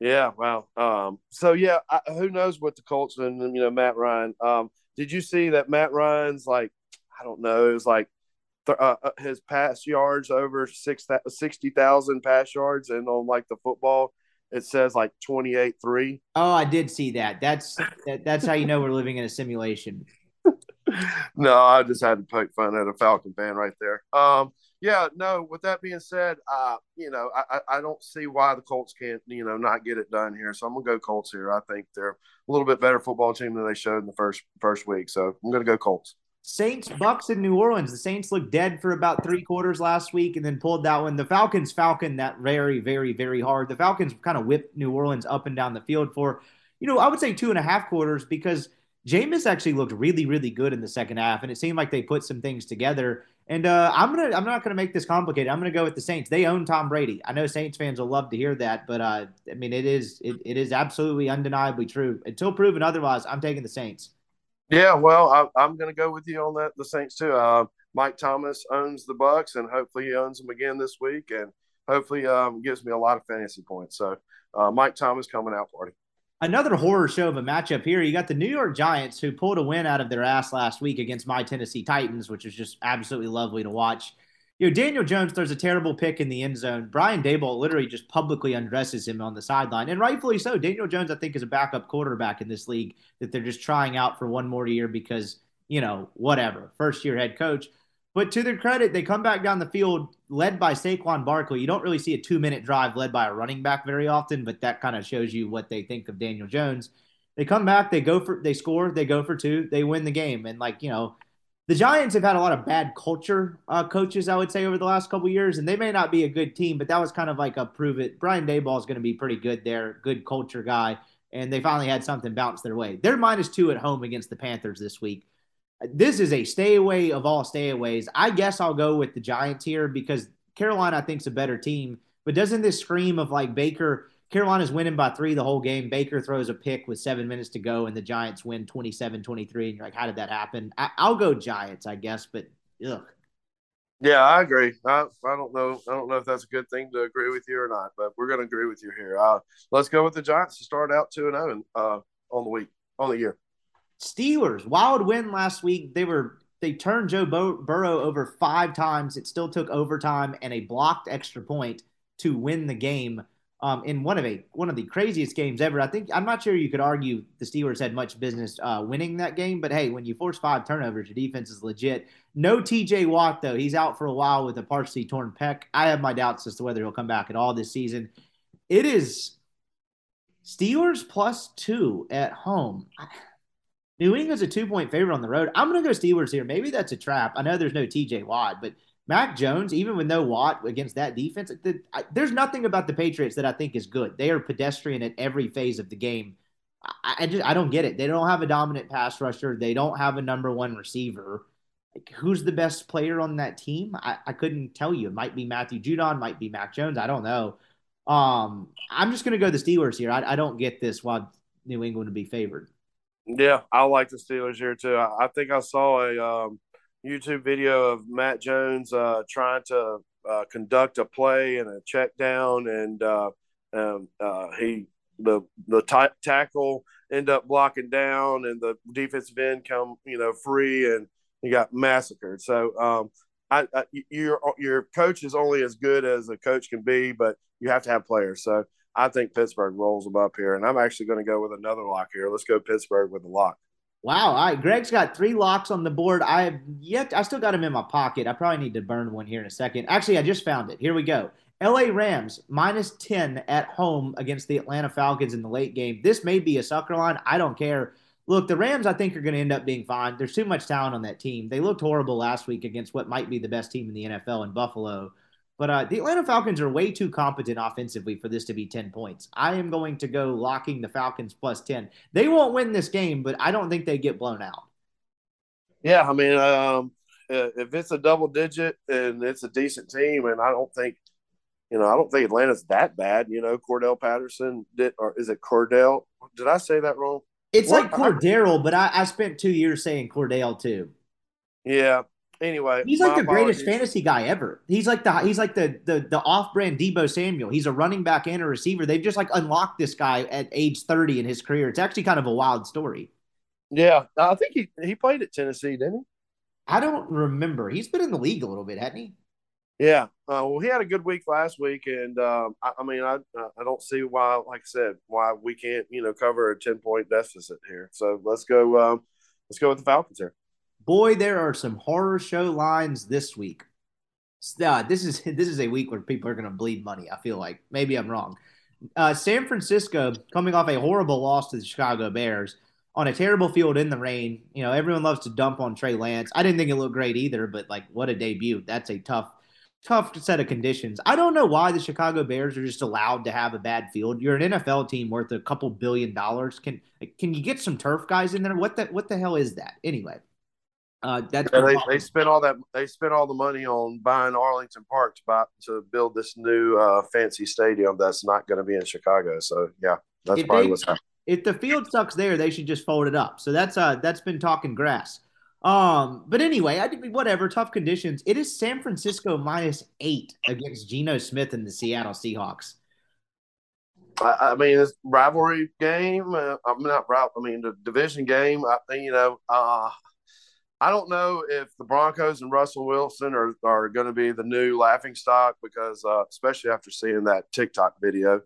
Yeah, well, um, so yeah, I, who knows what the Colts and you know Matt Ryan. Um, did you see that Matt Ryan's like, I don't know, it was like th- uh, uh his pass yards over six sixty thousand pass yards, and on like the football, it says like 28 3 oh i did see that. That's that, that's how you know we're living in a simulation. *laughs* No i just had to poke fun at a falcon fan right there. Um yeah no with that being said uh you know i i don't see why the colts can't you know not get it done here. So i'm gonna go colts here. I think they're a little bit better football team than they showed in the first first week. So i'm gonna go colts Saints Bucks in New Orleans. The Saints looked dead for about three quarters last week and then pulled that one. The Falcons Falcon that very, very, very hard. The Falcons kind of whipped New Orleans up and down the field for, you know, I would say two and a half quarters because Jameis actually looked really, really good in the second half, and it seemed like they put some things together. And uh, I'm gonna, I'm not gonna make this complicated. I'm gonna go with the Saints. They own Tom Brady. I know Saints fans will love to hear that, but uh, I mean, it is, it, it is absolutely undeniably true. Until proven otherwise, I'm taking the Saints. Yeah, well, I, am going to go with you on that. The Saints too. Uh, Mike Thomas owns the Bucks, and hopefully he owns them again this week, and hopefully um, gives me a lot of fantasy points. So uh, Mike Thomas coming out party. Another horror show of a matchup here. You got the New York Giants who pulled a win out of their ass last week against my Tennessee Titans, which was just absolutely lovely to watch you know, Daniel Jones throws a terrible pick in the end zone. Brian Daboll literally just publicly undresses him on the sideline, and rightfully so. Daniel Jones, I think, is a backup quarterback in this league that they're just trying out for one more year because you know whatever, first year head coach. But to their credit, they come back down the field led by Saquon Barkley. You don't really see a two minute drive led by a running back very often, but that kind of shows you what they think of Daniel Jones. They come back, they go for, they score, they go for two, they win the game, and like you know the Giants have had a lot of bad culture uh, coaches, I would say, over the last couple years, and they may not be a good team, but that was kind of like a prove it. Brian Daboll is going to be pretty good there, good culture guy, and they finally had something bounce their way. They're minus two at home against the Panthers this week. This is a stay away of all stayaways. I guess I'll go with the Giants here because Carolina, I think, is a better team. But doesn't this scream of like Baker? Carolina's winning by three the whole game. Baker throws a pick with seven minutes to go, and the Giants win 27 23. And you're like, how did that happen? I, will go Giants, I guess, but ugh. Yeah, I agree. I, I don't know. I don't know if that's a good thing to agree with you or not, but we're going to agree with you here. Uh, let's go with the Giants to start out two and zero uh, on the week on the year. Steelers wild win last week. They were they turned Joe Burrow over five times. It still took overtime and a blocked extra point to win the game um, in one of a one of the craziest games ever. I think I'm not sure you could argue the Steelers had much business uh, winning that game, but hey, when you force five turnovers, your defense is legit. No T.J. Watt though; he's out for a while with a partially torn pec. I have my doubts as to whether he'll come back at all this season. It is Steelers plus two at home. New England's a two point favorite on the road. I'm going to go Steelers here. Maybe that's a trap. I know there's no TJ Watt, but Mac Jones, even with no Watt against that defense, the, I, there's nothing about the Patriots that I think is good. They are pedestrian at every phase of the game. I, I just I don't get it. They don't have a dominant pass rusher. They don't have a number one receiver. Like, who's the best player on that team? I, I couldn't tell you. It might be Matthew Judon, might be Mac Jones. I don't know. Um, I'm just going to go the Steelers here. I, I don't get this. Why New England would be favored? Yeah, I like the Steelers here too. I, I think I saw a um, YouTube video of Matt Jones uh, trying to uh, conduct a play and a check down, and uh, um, uh, he the the t- tackle end up blocking down, and the defensive end come you know free, and he got massacred. So um, I, I, your your coach is only as good as a coach can be, but you have to have players. So I think Pittsburgh rolls them up here, and I'm actually going to go with another lock here. Let's go Pittsburgh with the lock. Wow. All right. Greg's got three locks on the board. I have yet, I still got him in my pocket. I probably need to burn one here in a second. Actually, I just found it. Here we go. LA Rams minus 10 at home against the Atlanta Falcons in the late game. This may be a sucker line. I don't care. Look, the Rams, I think, are going to end up being fine. There's too much talent on that team. They looked horrible last week against what might be the best team in the NFL in Buffalo. But uh, the Atlanta Falcons are way too competent offensively for this to be 10 points. I am going to go locking the Falcons plus 10. They won't win this game, but I don't think they get blown out. Yeah, I mean, um, if it's a double digit and it's a decent team, and I don't think, you know, I don't think Atlanta's that bad. You know, Cordell Patterson did, or is it Cordell? Did I say that wrong? It's what? like Cordero, but I, I spent two years saying Cordell too. Yeah, anyway, he's like the apologies. greatest fantasy guy ever. He's like the he's like the the the off-brand Deebo Samuel. He's a running back and a receiver. They've just like unlocked this guy at age 30 in his career. It's actually kind of a wild story. Yeah, I think he he played at Tennessee, didn't he? I don't remember. He's been in the league a little bit, hasn't he? Yeah. Uh, well, he had a good week last week, and um, I, I, mean, I I don't see why, like I said, why we can't you know cover a ten point deficit here. So let's go. Um, let's go with the Falcons here boy, there are some horror show lines this week. Uh, this is *laughs* this is a week where people are going to bleed money. I feel like maybe I'm wrong. Uh, San Francisco coming off a horrible loss to the Chicago Bears on a terrible field in the rain. You know, everyone loves to dump on Trey Lance. I didn't think it looked great either, but like, what a debut! That's a tough, tough set of conditions. I don't know why the Chicago Bears are just allowed to have a bad field. You're an NFL team worth a couple billion dollars. Can can you get some turf guys in there? What the what the hell is that anyway? Uh, that's yeah, they, they spent all that they spent all the money on buying Arlington Park to buy to build this new uh, fancy stadium that's not going to be in Chicago. So yeah, that's if probably they, what's happening. If the field sucks there, they should just fold it up. So that's uh that's been talking grass. Um, but anyway, I whatever tough conditions. It is San Francisco minus eight against Geno Smith and the Seattle Seahawks. I, I mean, it's rivalry game. Uh, I'm not. I mean, the division game. I think you know. Uh, I don't know if the Broncos and Russell Wilson are, are going to be the new laughing stock because, uh, especially after seeing that TikTok video,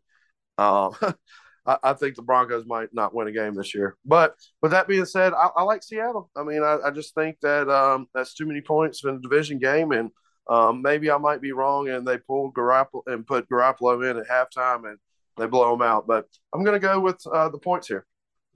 um, *laughs* I, I, think the Broncos might not win a game this year. But with that being said, I, I like Seattle. I mean, I, I just think that um, that's too many points in a division game, and um, maybe I might be wrong, and they pull Garoppolo and put Garoppolo in at halftime, and they blow them out. But I'm going to go with uh, the points here.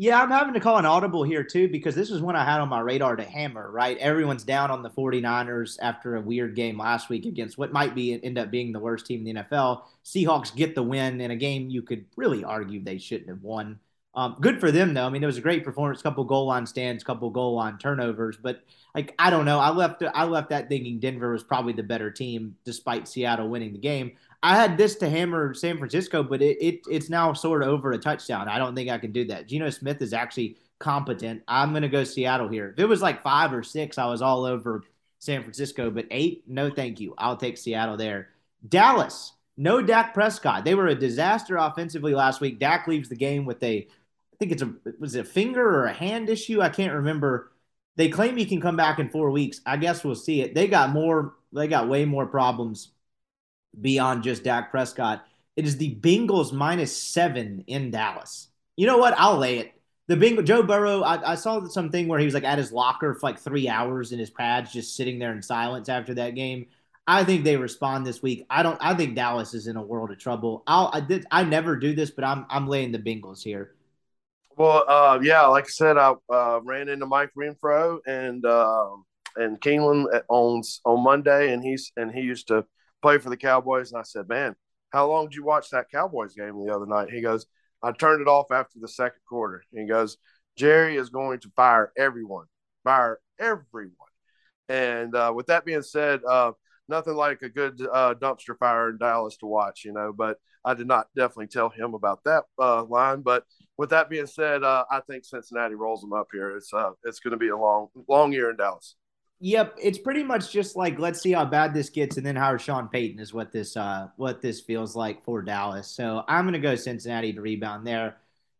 Yeah, I'm having to call an audible here too because this was one I had on my radar to hammer, right? Everyone's down on the 49ers after a weird game last week against what might be end up being the worst team in the NFL. Seahawks get the win in a game you could really argue they shouldn't have won. Um, good for them though. I mean, it was a great performance, couple goal line stands, couple goal line turnovers, but like I don't know, I left I left that thinking Denver was probably the better team despite Seattle winning the game. I had this to hammer San Francisco, but it, it it's now sort of over a touchdown. I don't think I can do that. Geno Smith is actually competent. I'm going to go Seattle here. If it was like five or six, I was all over San Francisco, but eight, no, thank you. I'll take Seattle there. Dallas, no Dak Prescott. They were a disaster offensively last week. Dak leaves the game with a, I think it's a was it a finger or a hand issue. I can't remember. They claim he can come back in four weeks. I guess we'll see it. They got more. They got way more problems beyond just Dak Prescott. It is the Bengals minus seven in Dallas. You know what? I'll lay it. The Bengal Joe Burrow. I, I, saw something where he was like at his locker for like three hours in his pads, just sitting there in silence after that game. I think they respond this week. I don't. I think Dallas is in a world of trouble. I'll. I did. I never do this, but I'm. I'm laying the Bengals here. Well, uh, yeah, like I said, I uh, ran into Mike Renfro and uh, and Keeneland on on Monday, and he's and he used to play for the Cowboys. And I said, man, how long did you watch that Cowboys game the other night? He goes, I turned it off after the second quarter. he goes, Jerry is going to fire everyone, fire everyone. And uh, with that being said, uh, nothing like a good uh, dumpster fire in Dallas to watch, you know. But I did not definitely tell him about that uh, line. But with that being said, uh, I think Cincinnati rolls them up here. It's uh, it's going to be a long long year in Dallas. Yep, it's pretty much just like let's see how bad this gets, and then hire Sean Payton is what this uh what this feels like for Dallas. So I'm gonna go Cincinnati to rebound there.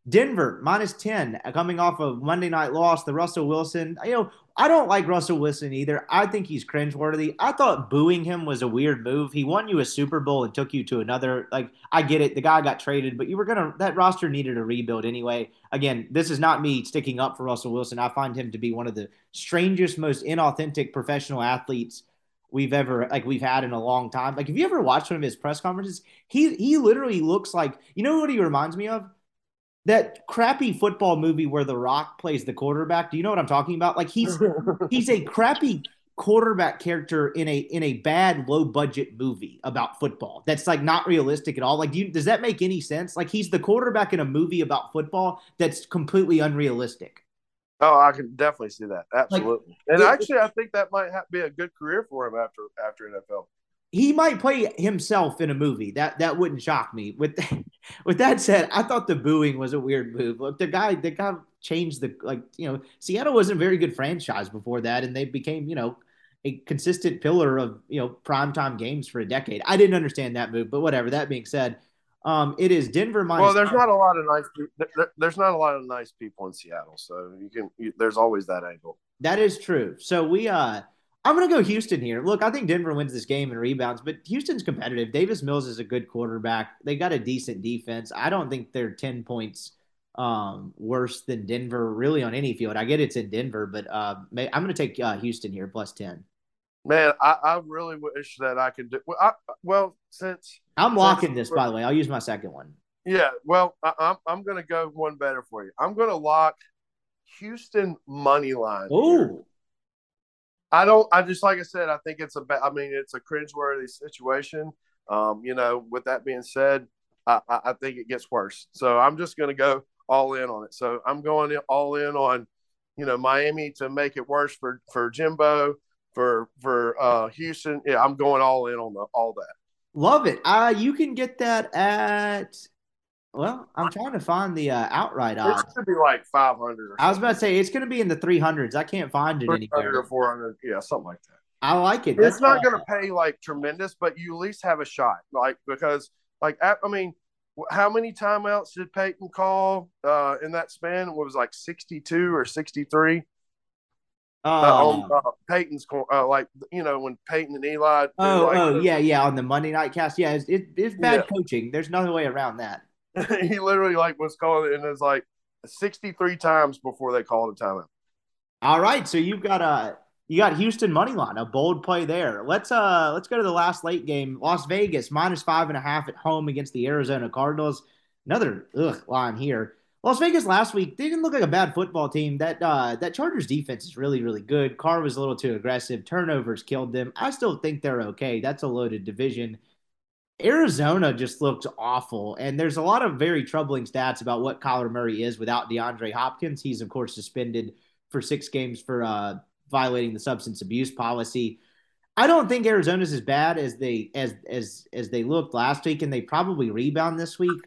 Denver minus 10 coming off of Monday night loss. The Russell Wilson, you know, I don't like Russell Wilson either. I think he's cringeworthy. I thought booing him was a weird move. He won you a Super Bowl and took you to another. Like, I get it. The guy got traded, but you were going to, that roster needed a rebuild anyway. Again, this is not me sticking up for Russell Wilson. I find him to be one of the strangest, most inauthentic professional athletes we've ever like we've had in a long time. Like, if you ever watched one of his press conferences, he he literally looks like you know what he reminds me of? That crappy football movie where The Rock plays the quarterback. Do you know what I'm talking about? Like he's *laughs* he's a crappy quarterback character in a in a bad low budget movie about football that's like not realistic at all. Like do you, does that make any sense? Like he's the quarterback in a movie about football that's completely unrealistic. Oh i can definitely see that. Absolutely. Like, and it, actually i think that might have, be a good career for him after after nfl he might play himself in a movie. That that wouldn't shock me. With *laughs* with that said, I thought the booing was a weird move. Look, the guy the guy changed the like you know Seattle wasn't a very good franchise before that, and they became you know a consistent pillar of you know primetime games for a decade. I didn't understand that move, but whatever. That being said, um, it is Denver minus. Well, there's not a lot of nice. There, there's not a lot of nice people in Seattle, so you can. You, there's always that angle. That is true. So we uh I'm going to go Houston here. Look, I think Denver wins this game and rebounds, but Houston's competitive. Davis Mills is a good quarterback. They got a decent defense. I don't think they're 10 points um, worse than Denver really on any field. I get it's in Denver, but uh, I'm going to take uh, Houston here plus 10. Man, I, I, really wish that I could do well. I, well since I'm locking since, this, by the way, I'll use my second one. Yeah, well, I, I'm I'm going to go one better for you. I'm going to lock Houston money line. Ooh. I don't. I just like I said. I think it's a. I mean, it's a cringeworthy situation. Um, you know. With that being said, I, I think it gets worse. So I'm just going to go all in on it. So I'm going all in on, you know, Miami to make it worse for for Jimbo for for uh, Houston. Yeah, I'm going all in on the, all that. Love it. Uh, you can get that at well, I'm trying to find the uh, outright odds. It's going to be like 500. I was about to say it's going to be in the 300s. I can't find it anywhere. or 400. Yeah, something like that. I like it. That's it's not going to pay like tremendous, but you at least have a shot. Like because like I mean, how many timeouts did Peyton call uh, in that span? It was like 62 or 63. Uh, on um, uh, Peyton's uh, like you know when Peyton and Eli. Oh, like, oh yeah, yeah, on the Monday night cast. Yeah, it's, it, it's bad yeah. coaching. There's no way around that. *laughs* he literally like was calling it and it's like 63 times before they called a timeout. All right, so you've got a uh, you got Houston money line, a bold play there. Let's uh let's go to the last late game. Las Vegas minus five and a half at home against the Arizona Cardinals. Another ugh line here. Las Vegas last week didn't look like a bad football team. That uh, that Chargers defense is really really good. Carr was a little too aggressive. Turnovers killed them. I still think they're okay. That's a loaded division. Arizona just looked awful. And there's a lot of very troubling stats about what Kyler Murray is without DeAndre Hopkins. He's, of course, suspended for six games for uh, violating the substance abuse policy. I don't think Arizona's as bad as they as as as they looked last week, and they probably rebound this week.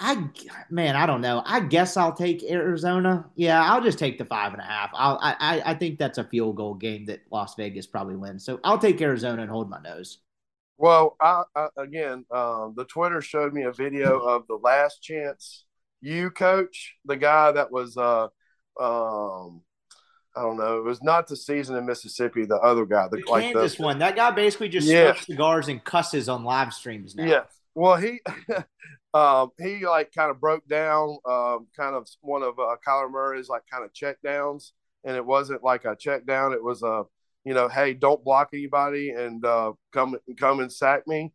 I man, I don't know. I guess I'll take Arizona. Yeah, I'll just take the five and a half. I'll, I I think that's a field goal game that Las Vegas probably wins. So I'll take Arizona and hold my nose. Well, I, I again, um, the Twitter showed me a video of the Last Chance U coach, the guy that was, uh, um, I don't know, it was not the season in Mississippi, the other guy, the, the like Kansas the, one. That guy basically just yeah. smokes cigars and cusses on live streams now. Yeah. Well, he, *laughs* um, he like kind of broke down, um, kind of one of uh, Kyler Murray's like kind of check downs, and it wasn't like a check down; it was a you know, hey, don't block anybody and uh, come come and sack me.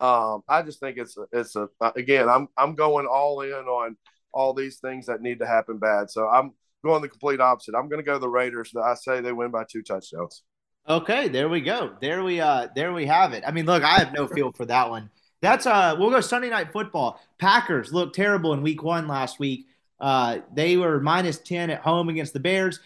Um, I just think it's a, it's a uh, again, I'm I'm going all in on all these things that need to happen bad. So I'm going the complete opposite. I'm going to go the Raiders. I say they win by two touchdowns. Okay, there we go. There we uh there we have it. I mean, look, I have no feel for that one. That's uh we'll go Sunday night football. Packers looked terrible in week 1 last week. Uh they were minus 10 at home against the Bears.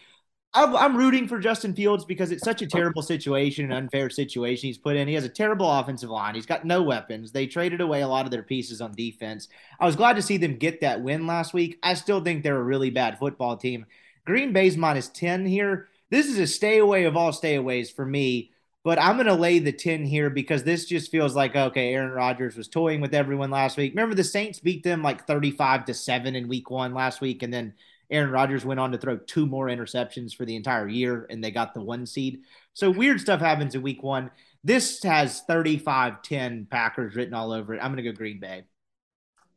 I'm rooting for Justin Fields because it's such a terrible situation, an unfair situation he's put in. He has a terrible offensive line. He's got no weapons. They traded away a lot of their pieces on defense. I was glad to see them get that win last week. I still think they're a really bad football team. Green Bay's minus 10 here. This is a stay away of all stayaways for me, but I'm going to lay the 10 here because this just feels like, okay, Aaron Rodgers was toying with everyone last week. Remember the Saints beat them like 35 to 7 in week one last week, and then Aaron Rodgers went on to throw two more interceptions for the entire year, and they got the one seed. So weird stuff happens in week one. This has 35 10 Packers written all over it. I'm going to go Green Bay.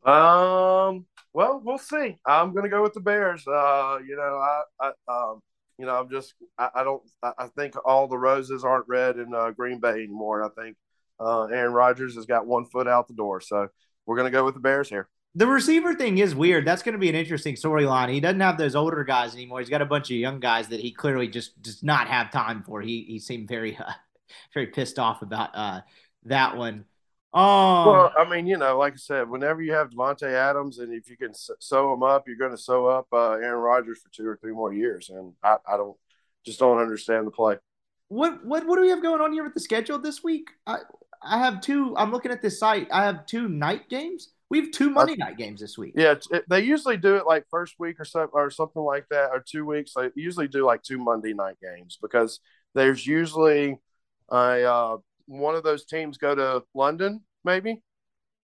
Um, well, we'll see. I'm going to go with the Bears. Uh, you know, I, I um, you know, I'm just, I, I don't, I, think all the roses aren't red in uh, Green Bay anymore. I think uh, Aaron Rodgers has got one foot out the door. So we're going to go with the Bears here. The receiver thing is weird. That's going to be an interesting storyline. He doesn't have those older guys anymore. He's got a bunch of young guys that he clearly just does not have time for. He he seemed very uh, *laughs* very pissed off about uh, that one. Um, well, I mean, you know, like I said, whenever you have Davante Adams, and if you can sew him up, you're going to sew up uh, Aaron Rodgers for two or three more years, and I, I don't just don't understand the play. What what what do we have going on here with the schedule this week? I I have two. I'm looking at this site. I have two night games. We have two Monday night games this week. Yeah, it, they usually do it like first week or so or something like that, or two weeks. They usually do like two Monday night games because there's usually a uh, one of those teams go to London, maybe.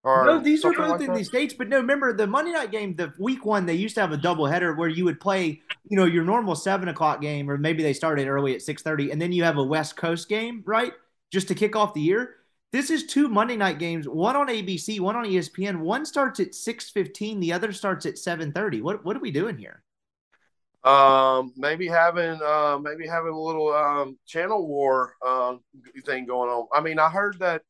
Or no, these are both like in that? the states. But no, remember the Monday night game, the week one, they used to have a double header where you would play, you know, your normal seven o'clock game, or maybe they started early at six thirty, and then you have a West Coast game, right, just to kick off the year. This is two Monday night games, one on ABC, one on ESPN. One starts at 6:15, the other starts at 7:30. What what are we doing here? Um, maybe having uh, maybe having a little um, channel war uh, thing going on. I mean, I heard that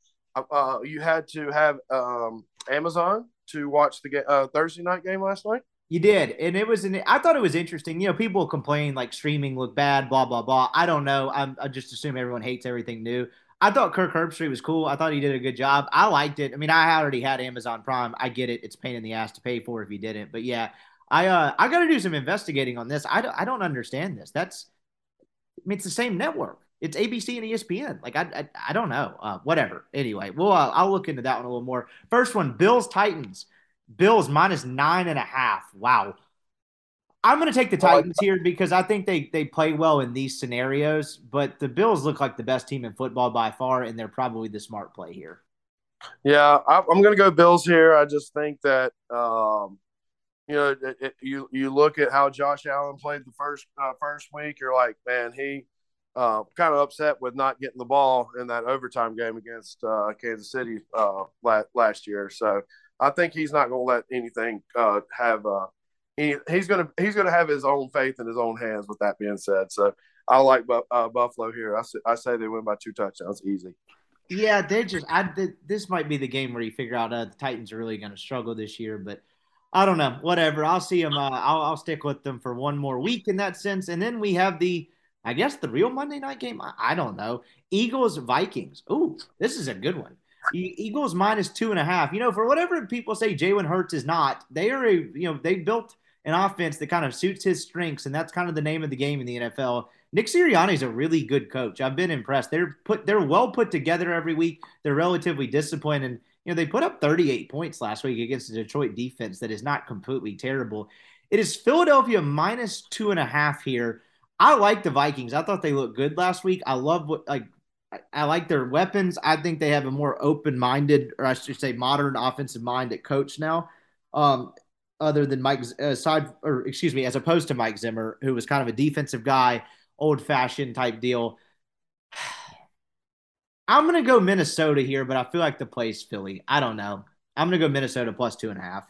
uh, you had to have um, Amazon to watch the uh, Thursday night game last night. You did, and it was. An, I thought it was interesting. You know, people complain like streaming look bad, blah blah blah. I don't know. I'm, I just assume everyone hates everything new. I thought Kirk Herbstreit was cool. I thought he did a good job. I liked it. I mean, I already had Amazon Prime. I get it. It's pain in the ass to pay for if you didn't. But yeah, I uh, I got to do some investigating on this. I don't, I don't understand this. That's I mean, it's the same network. It's ABC and ESPN. Like I I, I don't know. Uh, whatever. Anyway, well uh, I'll look into that one a little more. First one, Bills Titans. Bills minus nine and a half. Wow. I'm going to take the Titans here because I think they they play well in these scenarios. But the Bills look like the best team in football by far, and they're probably the smart play here. Yeah, I, am going to go Bills here. I just think that um, you know it, it, you you look at how Josh Allen played the first uh, first week. You're like, man, he uh, kind of upset with not getting the ball in that overtime game against uh, Kansas City uh, last, last year. So I think he's not going to let anything uh, have uh, he, he's gonna he's gonna have his own faith in his own hands. With that being said, so I like uh, Buffalo here. I say, I say they win by two touchdowns, easy. Yeah, they just I this might be the game where you figure out uh, the Titans are really going to struggle this year, but I don't know. Whatever, I'll see them. Uh, I'll, I'll stick with them for one more week in that sense, and then we have the I guess the real Monday night game. I, I don't know. Eagles Vikings. Ooh, this is a good one. Eagles minus two and a half. You know, for whatever people say Jalen Hurts is not, they are a you know they built an offense that kind of suits his strengths, and that's kind of the name of the game in the NFL. Nick Sirianni is a really good coach. I've been impressed. They're put they're well put together every week. They're relatively disciplined, and you know they put up 38 points last week against the Detroit defense that is not completely terrible. It is Philadelphia minus two and a half here. I like the Vikings. I thought they looked good last week. I love what like I like their weapons. I think they have a more open-minded, or I should say, modern offensive mind at coach now. Um, other than Mike aside or excuse me, as opposed to Mike Zimmer, who was kind of a defensive guy, old fashioned type deal. *sighs* I'm gonna go Minnesota here, but I feel like the place Philly. I don't know. I'm gonna go Minnesota plus two and a half.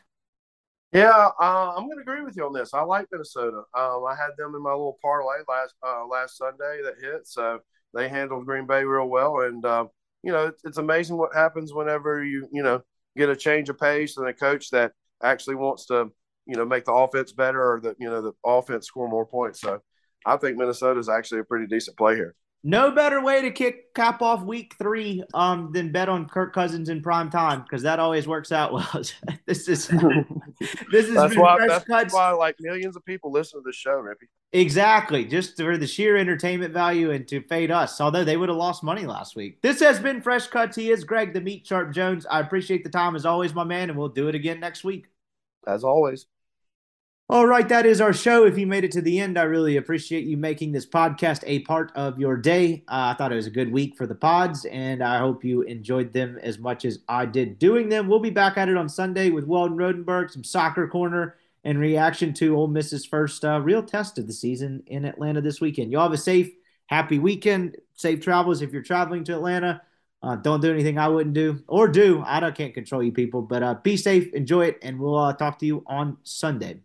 Yeah, uh, I'm gonna agree with you on this. I like Minnesota. Um, I had them in my little parlay last uh, last Sunday that hit, so they handled Green Bay real well. And uh, you know, it's, it's amazing what happens whenever you you know get a change of pace and a coach that actually wants to, you know, make the offense better or the, you know, the offense score more points. So I think Minnesota is actually a pretty decent play here. No better way to kick cap off week three um, than bet on Kirk Cousins in prime time because that always works out well. *laughs* this is *laughs* this is that's why, that's cuts. why like millions of people listen to the show, Rippee. Exactly, just for the sheer entertainment value and to fade us. Although they would have lost money last week. This has been Fresh Cuts. He is Greg the Meat Sharp Jones. I appreciate the time as always, my man, and we'll do it again next week. As always. All right, that is our show. If you made it to the end, I really appreciate you making this podcast a part of your day. Uh, I thought it was a good week for the pods, and I hope you enjoyed them as much as I did doing them. We'll be back at it on Sunday with Weldon Rodenberg, some soccer corner, and reaction to Ole Miss's first uh, real test of the season in Atlanta this weekend. You all have a safe, happy weekend. Safe travels if you're traveling to Atlanta. Uh, don't do anything I wouldn't do or do. I don't, can't control you people, but uh, be safe, enjoy it, and we'll uh, talk to you on Sunday.